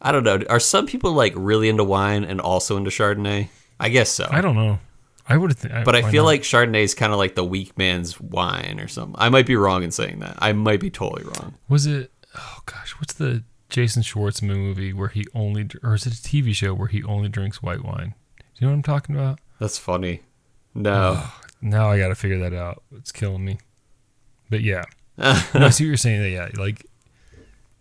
I don't know. Are some people like really into wine and also into Chardonnay? I guess so. I don't know. I would think, but I feel not? like Chardonnay is kind of like the weak man's wine or something. I might be wrong in saying that. I might be totally wrong. was it? Oh gosh, what's the Jason Schwartzman movie where he only, or is it a TV show where he only drinks white wine? Do you know what I'm talking about? That's funny. No. Now I got to figure that out. It's killing me. But yeah, no, I see what you're saying. That yeah, like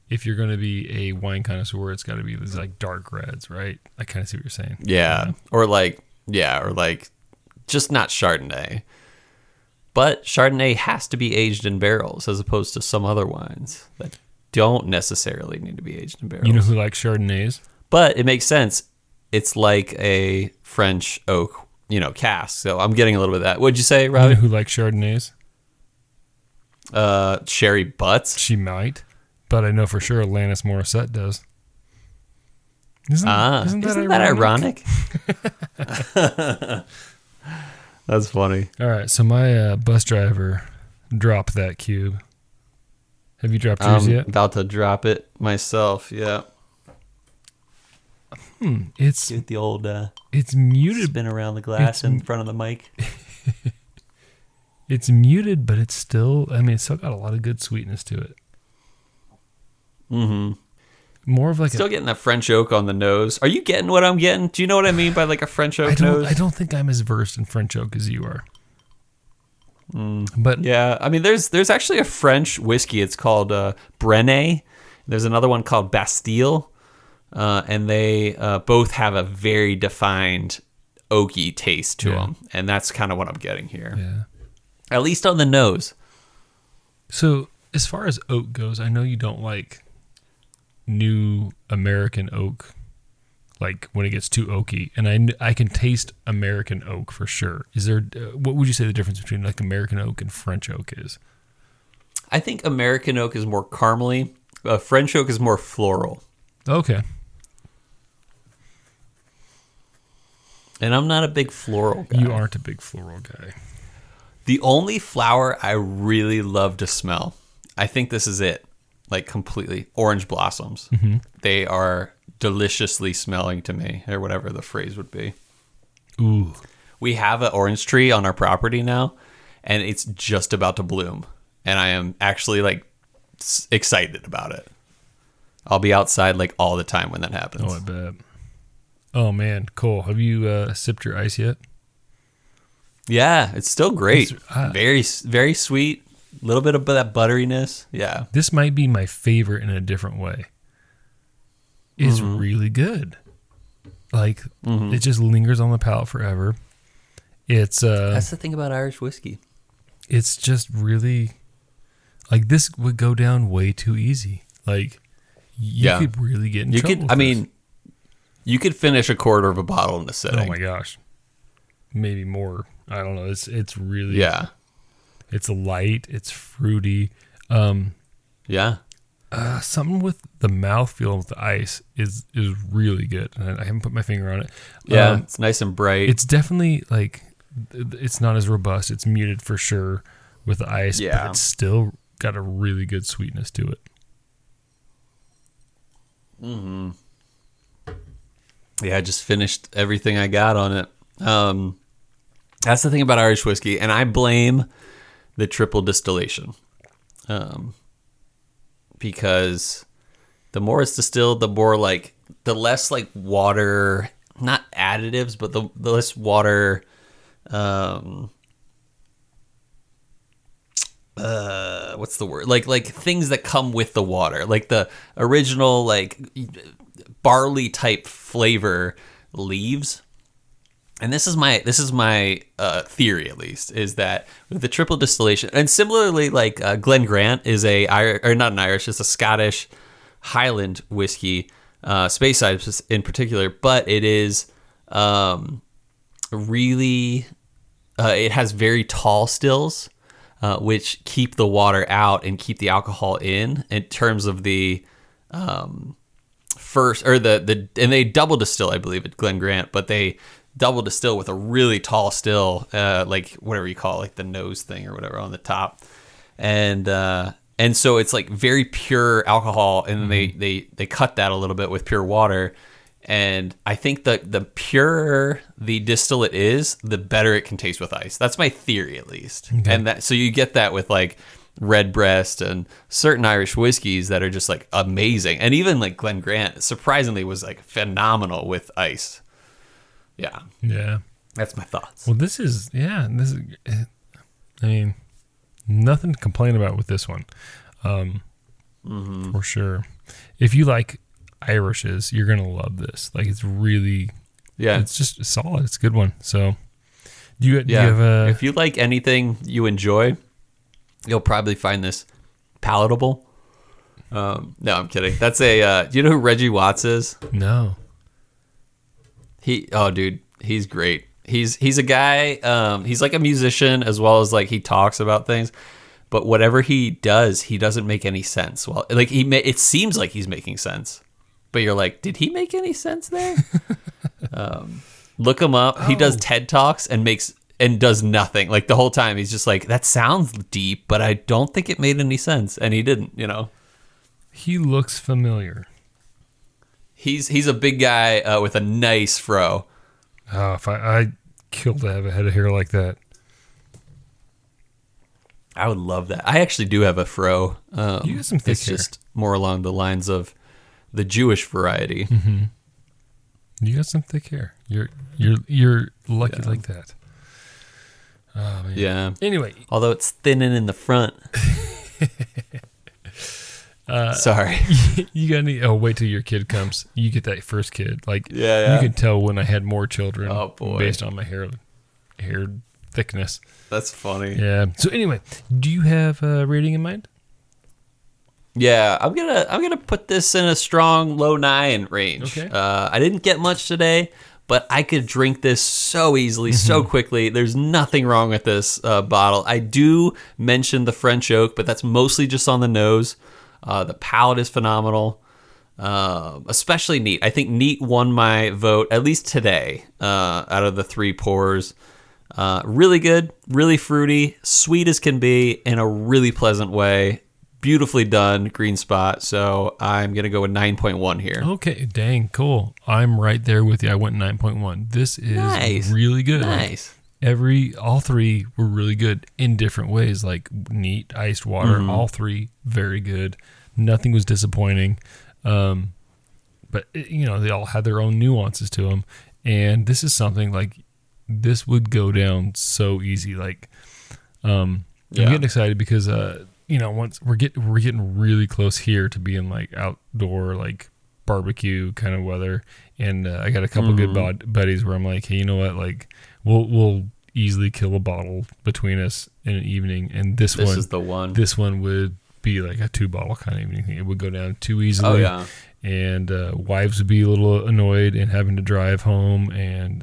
if you're going to be a wine connoisseur, it's got to be these like dark reds, right? I kind of see what you're saying. Yeah. Or like, yeah, or like just not Chardonnay. But Chardonnay has to be aged in barrels as opposed to some other wines that don't necessarily need to be aged in barrels. You know who likes Chardonnays? but it makes sense. It's like a French oak, you know, cask. So I'm getting a little bit of that. What'd you say, You know Robbie? who likes Chardonnays? Uh, sherry butts. She might, but I know for sure Alanis Morissette does. Isn't, Ah, isn't isn't that that ironic? ironic? That's funny. All right, so my uh, bus driver dropped that cube. Have you dropped yours I'm yet? about to drop it myself. Yeah, Hmm. It's get the old uh, it's muted. spin around the glass in front of the mic. It's muted, but it's still. I mean, it's still got a lot of good sweetness to it. Mm-hmm. More of like Still a. getting that French oak on the nose. Are you getting what I'm getting? Do you know what I mean by like a French oak I don't. nose? I don't think I'm as versed in French oak as you are. But Yeah, I mean, there's there's actually a French whiskey. It's called uh, Brenne. There's another one called Bastille, uh, and they uh, both have a very defined oaky taste to Yeah. them, and that's kind of what I'm getting here. yeah. At least on the nose. So as far as oak goes, I know you don't like new American oak, like when it gets too oaky, and I I can taste American oak for sure. Is there? Uh, what would you say the difference between like American oak and French oak is? I think American oak is more caramely. Uh, French oak is more floral, Okay, and I'm not a big floral guy. you aren't a big floral guy. The only flower I really love to smell, I think this is it, like completely orange blossoms. They are deliciously smelling to me, or whatever the phrase would be. Ooh, We have an orange tree on our property now, and it's just about to bloom, and I am actually like s- excited about it. I'll be outside like all the time when that happens. oh I bet. Oh man, Cole, have you uh, sipped your ice yet? Yeah, it's still great. It's- uh, very, very sweet. A little bit of that butteriness. Yeah. This might be my favorite in a different way. It's Mm-hmm. really good. Like it just lingers on the palate forever. It's uh That's the thing about Irish whiskey. it's just really like this would go down way too easy. Like you Yeah. could really get in You trouble. could, with I this. mean, you could finish a quarter of a bottle in a sitting. oh my gosh, maybe more. I don't know. It's it's really Yeah, It's light. It's fruity. Um, yeah. uh, something with the mouthfeel of the ice is is really good. And I haven't put my finger on it. Yeah, Um, it's nice and bright. it's definitely like it's not as robust. It's muted for sure with the ice, Yeah. but it's still got a really good sweetness to it. Hmm. Yeah, I just finished everything I got on it. Um, that's the thing about Irish whiskey, and I blame the triple distillation, um, because the more it's distilled, the more like the less like water, not additives, but the, the less water. Um, uh what's the word like like things that come with the water like the original like barley type flavor leaves and this is my this is my uh, theory at least is that with the triple distillation and similarly like uh, Glen Grant is a or not an Irish it's a Scottish Highland whiskey uh, Speyside in particular but it is um, really uh, it has very tall stills uh, which keep the water out and keep the alcohol in in terms of the um, first or the the and they double distill I believe at Glen Grant, but they double distill with a really tall still, uh, like whatever you call it, like the nose thing or whatever on the top, and uh, and so it's like very pure alcohol, and then they they they cut that a little bit with pure water. And I think that the purer the distillate is, the better it can taste with ice. That's my theory, at least. And that so you get that with like Redbreast and certain Irish whiskeys that are just like amazing. And even like Glen Grant, surprisingly, was like phenomenal with ice. Yeah, Yeah. that's my thoughts. Well, this is yeah. This is. I mean, nothing to complain about with this one, um, Mm-hmm. for sure. If you like Irishes, you're gonna love this. Like it's really, Yeah, it's just solid. It's a good one. So, do you, do yeah. you have a? if you like anything you enjoy, you'll probably find this palatable. Um, no, I'm kidding. That's a. Uh, do you know who Reggie Watts is? No. He. Oh, dude, he's great. He's he's a guy. Um, he's like a musician as well as like he talks about things. But whatever he does, he doesn't make any sense. Well, like he, ma- it seems like he's making sense, but you're like, did he make any sense there? um, look him up. He does Oh. TED talks and makes and does nothing. Like the whole time, he's just like, that sounds deep, but I don't think it made any sense, and he didn't. You know. He looks familiar. He's he's a big guy uh, with a nice fro. Oh, if I I kill to have a head of hair like that. I would love that. I actually do have a fro. Um, You got some thick It's hair. just more along the lines of the Jewish variety. You got some thick hair. You're you're you're lucky Yeah. like that. Oh man. Yeah. Anyway, Although it's thinning in the front. Uh, Sorry. you got any? Oh, wait till your kid comes. You get that first kid. Like Yeah, yeah. you can tell when I had more children. Oh, boy. based on my hair hair thickness. That's funny. Yeah. So anyway, do you have a rating in mind? Yeah, I'm gonna I'm gonna put this in a strong low nine range. Okay. Uh, I didn't get much today, but I could drink this so easily, so Mm-hmm. quickly. There's nothing wrong with this uh, bottle. I do mention the French oak, but that's mostly just on the nose. Uh, the palate is phenomenal, uh, especially neat. I think neat won my vote at least today uh, out of the three pours. Uh, really good, really fruity, sweet as can be, in a really pleasant way. Beautifully done, green spot. So I'm gonna go with 9.1 here. Okay, dang, cool. I'm right there with you. I went 9.1. This is Nice. really good. Nice. Every all three were really good in different ways. Like neat iced water, Mm-hmm. all three very good. Nothing was disappointing. Um, but it- you know they all had their own nuances to them, and this is something like this would go down so easy. Like, um, Yeah. I'm getting excited because uh, you know once we're getting we're getting really close here to being like outdoor like barbecue kind of weather, and uh, I got a couple good Mm-hmm. bud- buddies where I'm like, hey, you know what, like we'll we'll easily kill a bottle between us in an evening, and this, This one is the one. this one would be like a two bottle kind of evening. It would go down too easily. oh yeah. And uh, wives would be a little annoyed and having to drive home and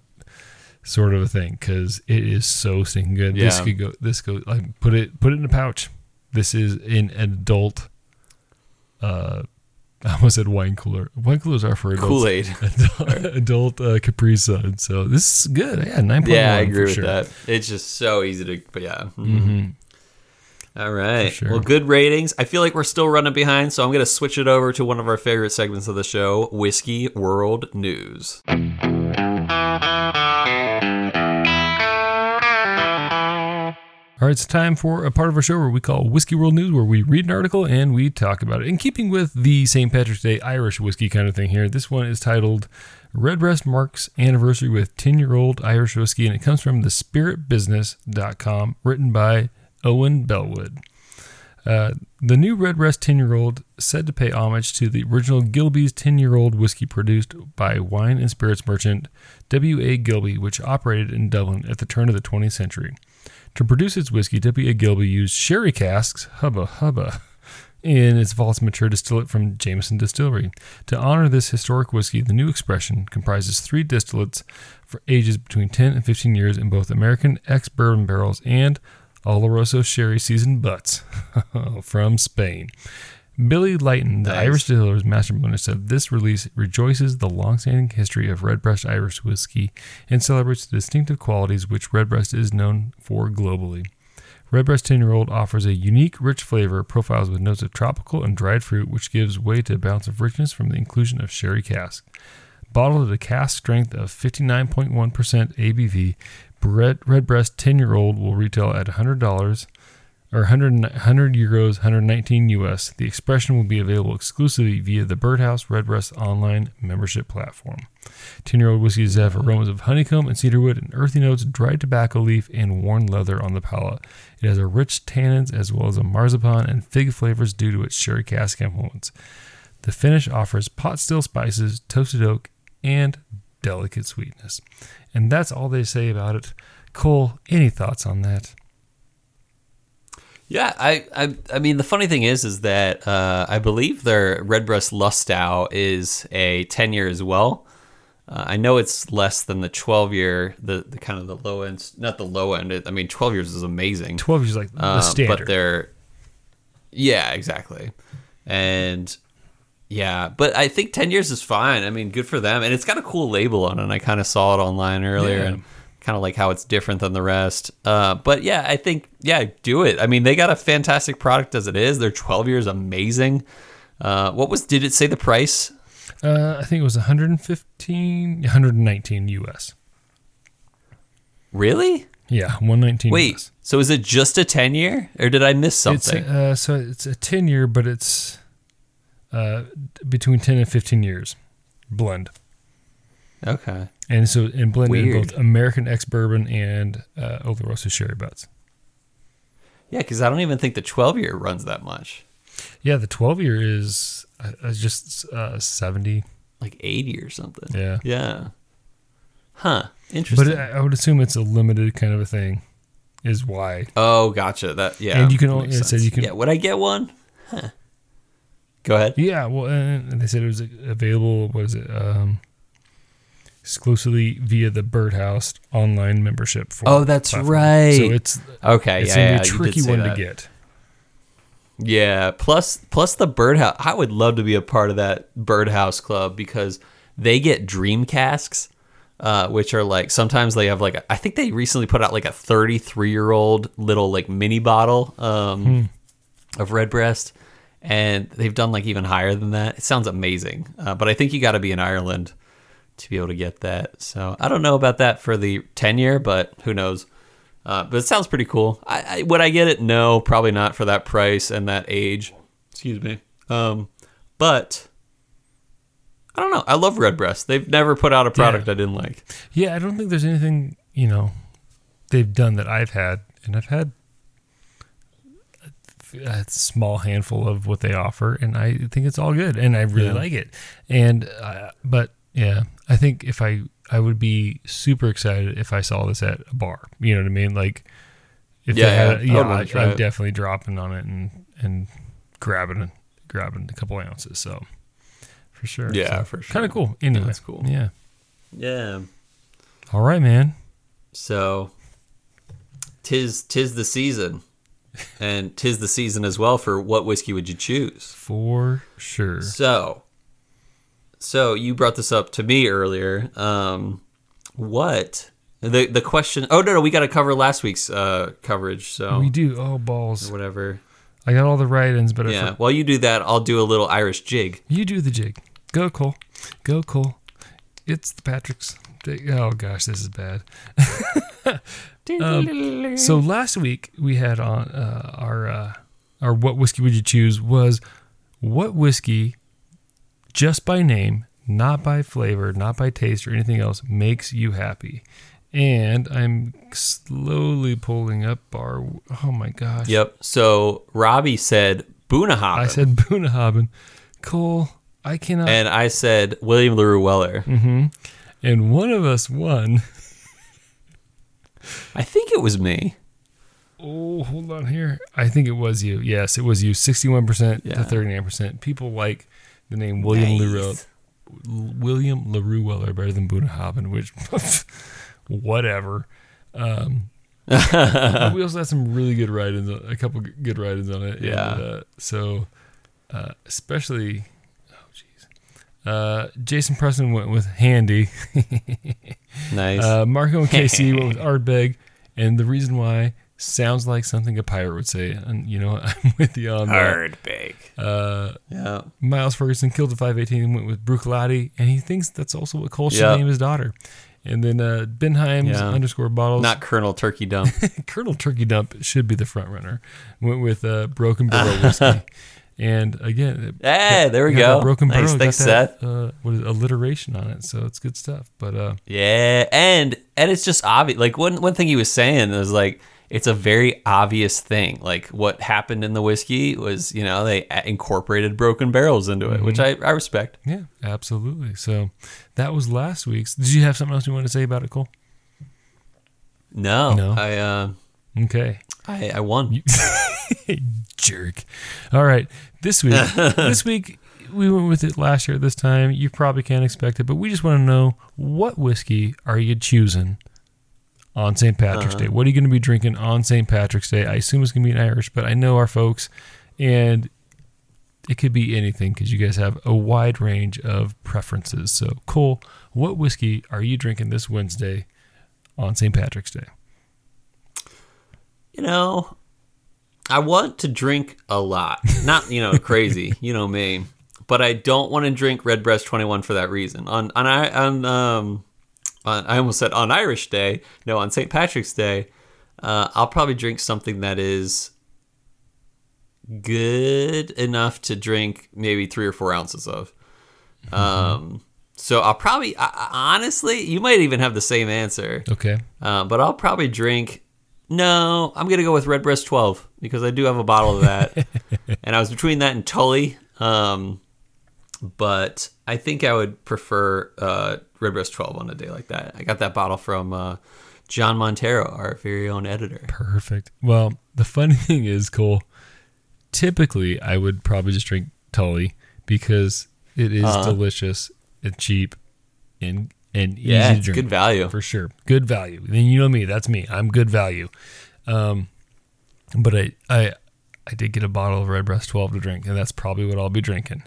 sort of a thing because it is so stinking good. This could go. This go like put it put it in a pouch. This is an adult. Uh, I almost said wine cooler. Wine coolers are for adults. Kool Aid. Adult, adult uh, Capri Sun. So this is good. Yeah, nine point one. Yeah, I agree with sure. that. It's just so easy to. But yeah. Mhm. hmm All right. sure. Well, good ratings. I feel like we're still running behind, so I'm going to switch it over to one of our favorite segments of the show Whiskey World News. All right, it's time for a part of our show where we call Whiskey World News, where we read an article and we talk about it. In keeping with the St. Patrick's Day Irish whiskey kind of thing here, this one is titled Redbreast Marks Anniversary with 10 Year Old Irish Whiskey, and it comes from thespiritbusiness.com, written by Owen Bellwood. Uh, the new Redbreast 10 year old said to pay homage to the original Gilbey's 10 year old whiskey produced by wine and spirits merchant W.A. Gilbey, which operated in Dublin at the turn of the 20th century. To produce its whiskey, W.A. Gilbey used sherry casks, hubba hubba, in its vaults mature distillate from Jameson Distillery. To honor this historic whiskey, the new expression comprises three distillates for ages between 10 and 15 years in both American ex bourbon barrels and Oloroso sherry seasoned butts from Spain. Billy Leighton, the Nice. Irish distiller's Master Blender, said this release rejoices the long-standing history of Redbreast Irish whiskey and celebrates the distinctive qualities which Redbreast is known for globally. Redbreast 10 year old offers a unique, rich flavor, profiles with notes of tropical and dried fruit, which gives way to a balance of richness from the inclusion of sherry cask. Bottled at a cask strength of 59.1% ABV, Redbreast 10 year old will retail at $100 or 100, 100 euros, 119 US. The expression will be available exclusively via the Birdhouse Redbreast online membership platform. 10 year old whiskeys have aromas of honeycomb and cedarwood and earthy notes, dried tobacco leaf, and worn leather on the palate. It has a rich tannins as well as a marzipan and fig flavors due to its sherry cask influence. The finish offers pot still spices, toasted oak, and delicate sweetness. And that's all they say about it. Cole, any thoughts on that? Yeah, I, I, I mean, the funny thing is, is that uh, I believe their Redbreast Lustau is a ten year as well. Uh, I know it's less than the twelve year, the, the kind of the low end, not the low end. It, I mean, twelve years is amazing. 12 years is like the Uh, standard. But they're, yeah, exactly, and yeah, but I think ten years is fine. I mean, good for them, and it's got a cool label on it. And I kind of saw it online earlier, Yeah. and kind of like how it's different than the rest. Uh, but yeah, I think yeah, do it. I mean, they got a fantastic product as it is. Their twelve years amazing. Uh, what was? Did it say the price? uh, I think it was 115, 119 US. Really? Yeah, 119 Wait. US. So is it just a ten year, or did I miss It's something? uh, so it's a 10 year, but it's uh, between 10 and 15 years blend. okay. And so and blended in Weird. both American ex bourbon and uh, Oloroso sherry butts. Yeah, because I don't even think the twelve year runs that much. Yeah, the 12 year is uh, uh, just uh, 70. Like eighty or something. Yeah. Yeah. Huh. Interesting. But I I would assume it's a limited kind of a thing, is why. oh, gotcha. That yeah. And you can only- it said you can- Yeah. Would I get one? Huh. Go ahead. Yeah, well, and they said it was available. What is it? Um, exclusively via the Birdhouse online membership. For Oh, that's platform. right. So it's Okay. it's yeah. gonna yeah, be a tricky one that. to get. Yeah. Plus, plus the birdhouse. I would love to be a part of that birdhouse club because they get dream casks, uh, which are like sometimes they have like a, I think they recently put out like a 33 year old little like mini bottle um, of Redbreast, and they've done like even higher than that. It sounds amazing, uh, but I think you got to be in Ireland to be able to get that. So I don't know about that for the 10 year, but who knows. Uh, but it sounds pretty cool. I, I would I get it? No, probably not for that price and that age. Excuse me. Um, but I don't know. I love Redbreast. They've never put out a product I didn't like. Yeah, I don't think there's anything you know they've done that I've had, and I've had a, a small handful of what they offer, and I think it's all good, and I really Yeah. like it. And uh, but yeah, I think if I I would be super excited if I saw this at a bar. You know what I mean? Like if Yeah, they had, yeah. I yeah, would wanna I, try I'm definitely dropping on it and and grabbing grabbing a couple ounces. So for sure, Yeah, for sure. Kind of cool. Anyway, That's cool. Yeah. Yeah. All right, man. So tis tis the season. And tis the season as well for what whiskey would you choose? For sure. So, so you brought this up to me earlier. Um, what the the question? Oh no, no, we got to cover last week's uh, coverage. So We do. Oh, balls. whatever. I got all the write ins, but I Yeah. for- While you do that, I'll do a little Irish jig. you do the jig. Go, Cole. Go, Cole. It's the Patrick's. Oh, gosh, this is bad. Um, so last week we had on uh, our uh, our what whiskey would you choose was what whiskey just by name, not by flavor, not by taste or anything else makes you happy. And I'm slowly pulling up our oh my gosh. Yep. So Robbie said Boonahoppen, I said Bunnahabhain. Cole, I cannot and I said William Larue Weller. Mm-hmm. and one of us won. I think it was me. Oh, hold on here. I think it was you. Yes, it was you. Sixty-one percent Yeah. to thirty-nine percent. People like the name William Larue, Nice. William Larue Weller better than Bunnahabhain, which whatever. Um, we also had some really good write-ins, a couple good write-ins on it. and, Yeah. uh, so, uh, especially, oh jeez, uh, Jason Preston went with Handy. Nice. Uh, Marco and KC went with Ardbeg, and the reason why sounds like something a pirate would say. And you know, I'm with you on that. Hard big. Uh, Yeah. Miles Ferguson killed the 518 and went with Bruichladdich, and he thinks that's also what Cole should Yeah. name his daughter. And then uh, Benheim's Yeah. underscore bottles. Not Colonel Turkey Dump. Colonel Turkey Dump should be the front runner. Went with uh, Broken Barrel whiskey. And again, it- Hey, there we go. Broken Nice. Barrel Thanks, got that, Seth. Uh, what is it, alliteration on it, so it's good stuff. But uh, Yeah, and and it's just obvious. Like one one thing he was saying was like it's a very obvious thing. Like what happened in the whiskey was you know they incorporated broken barrels into it, which I, I respect. Yeah, absolutely. So that was last week's. Did you have something else you wanted to say about it, Cole? No, No. I uh, Okay. I I won. Jerk. All right. This week, this week we went with it last year at this time. You probably can't expect it, but we just want to know what whiskey are you choosing on St. Patrick's Day? What are you going to be drinking on St. Patrick's Day? I assume it's going to be an Irish, but I know our folks, and it could be anything because you guys have a wide range of preferences. So, Cole, what whiskey are you drinking this Wednesday on St. Patrick's Day? You know, I want to drink a lot. Not, you know, crazy, you know me. But I don't want to drink Redbreast 21 for that reason. On on I on um on, I almost said on Irish Day. No, on St. Patrick's Day, uh, I'll probably drink something that is good enough to drink maybe three or four ounces of. Um, so I'll probably, I, I- honestly, you might even have the same answer. Okay. Uh, but I'll probably drink. No, I'm gonna go with Redbreast 12 because I do have a bottle of that, and I was between that and Tully. Um, but I think I would prefer uh, Redbreast 12 on a day like that. I got that bottle from uh, John Montero, our very own editor. Perfect. Well, the funny thing is, Cole, typically I would probably just drink Tully because it is Uh-huh. delicious and cheap and and Yeah, easy to drink. good value. for sure. Good value. Then you know me, that's me. I'm good value. Um, but I I I did get a bottle of Redbreast 12 to drink, and that's probably what I'll be drinking.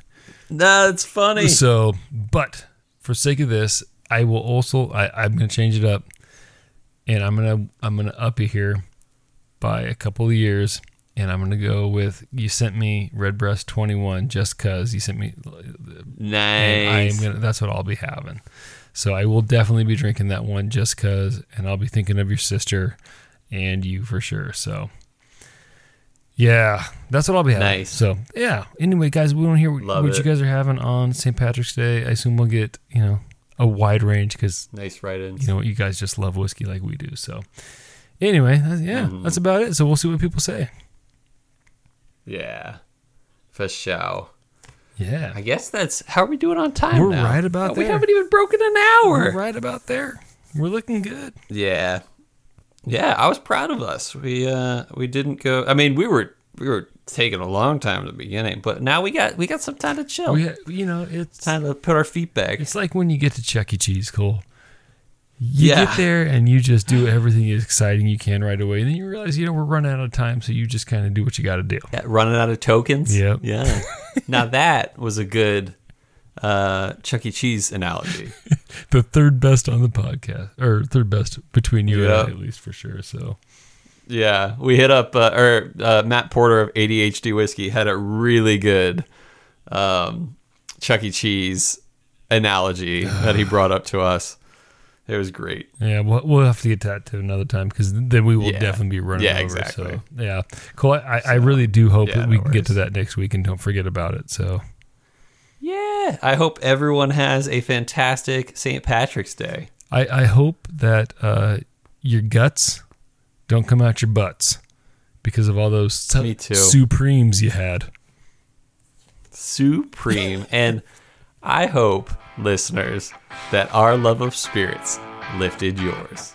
That's funny. So, but for sake of this, I will also I, I'm gonna change it up, and I'm gonna I'm gonna up it here by a couple of years, and I'm gonna go with you sent me Redbreast 21 just cause you sent me. and I am Nice. gonna that's what I'll be having. So I will definitely be drinking that one just cause, and I'll be thinking of your sister and you for sure. So. Yeah, that's what I'll be having. Nice. So yeah. Anyway, guys, we want to hear what, you guys are having on St. Patrick's Day. I assume we'll get you know a wide range because Nice write-ins. you know what you guys just love whiskey like we do. So anyway, that's, yeah, Mhm. that's about it. So we'll see what people say. Yeah, for sure. Yeah, I guess that's how are we doing on time? We're now? right about Oh, We haven't even broken an hour. we're right about there. We're looking good. Yeah, yeah. I was proud of us. We uh we didn't go. I mean, we were we were taking a long time at the beginning, but now we got we got some time to chill. We, you know, it's time to put our feet back. it's like when you get to Chuck E. Cheese, Cole. You Yeah. get there and you just do everything exciting you can right away, and then you realize you know we're running out of time, so you just kind of do what you got to do. Yeah, running out of tokens. Yep. Yeah. now that was a good uh Chuck E. Cheese analogy. The third best on the podcast, or third best between you Yeah. and I, at least for sure. So Yeah, we hit up uh, or uh, Matt Porter of ADHD whiskey had a really good um, Chuck E. Cheese analogy that he brought up to us. It was great. Yeah, we'll, we'll have to get that to another time because then we will Yeah. definitely be running Yeah, over. exactly. So yeah, cool. I, I really do hope yeah, that we no can get to that next week and don't forget about it. So Yeah, I hope everyone has a fantastic St. Patrick's Day. I, I hope that uh, your guts don't come out your butts because of all those su- Me too. supremes you had. Supreme. and I hope, listeners, that our love of spirits lifted yours.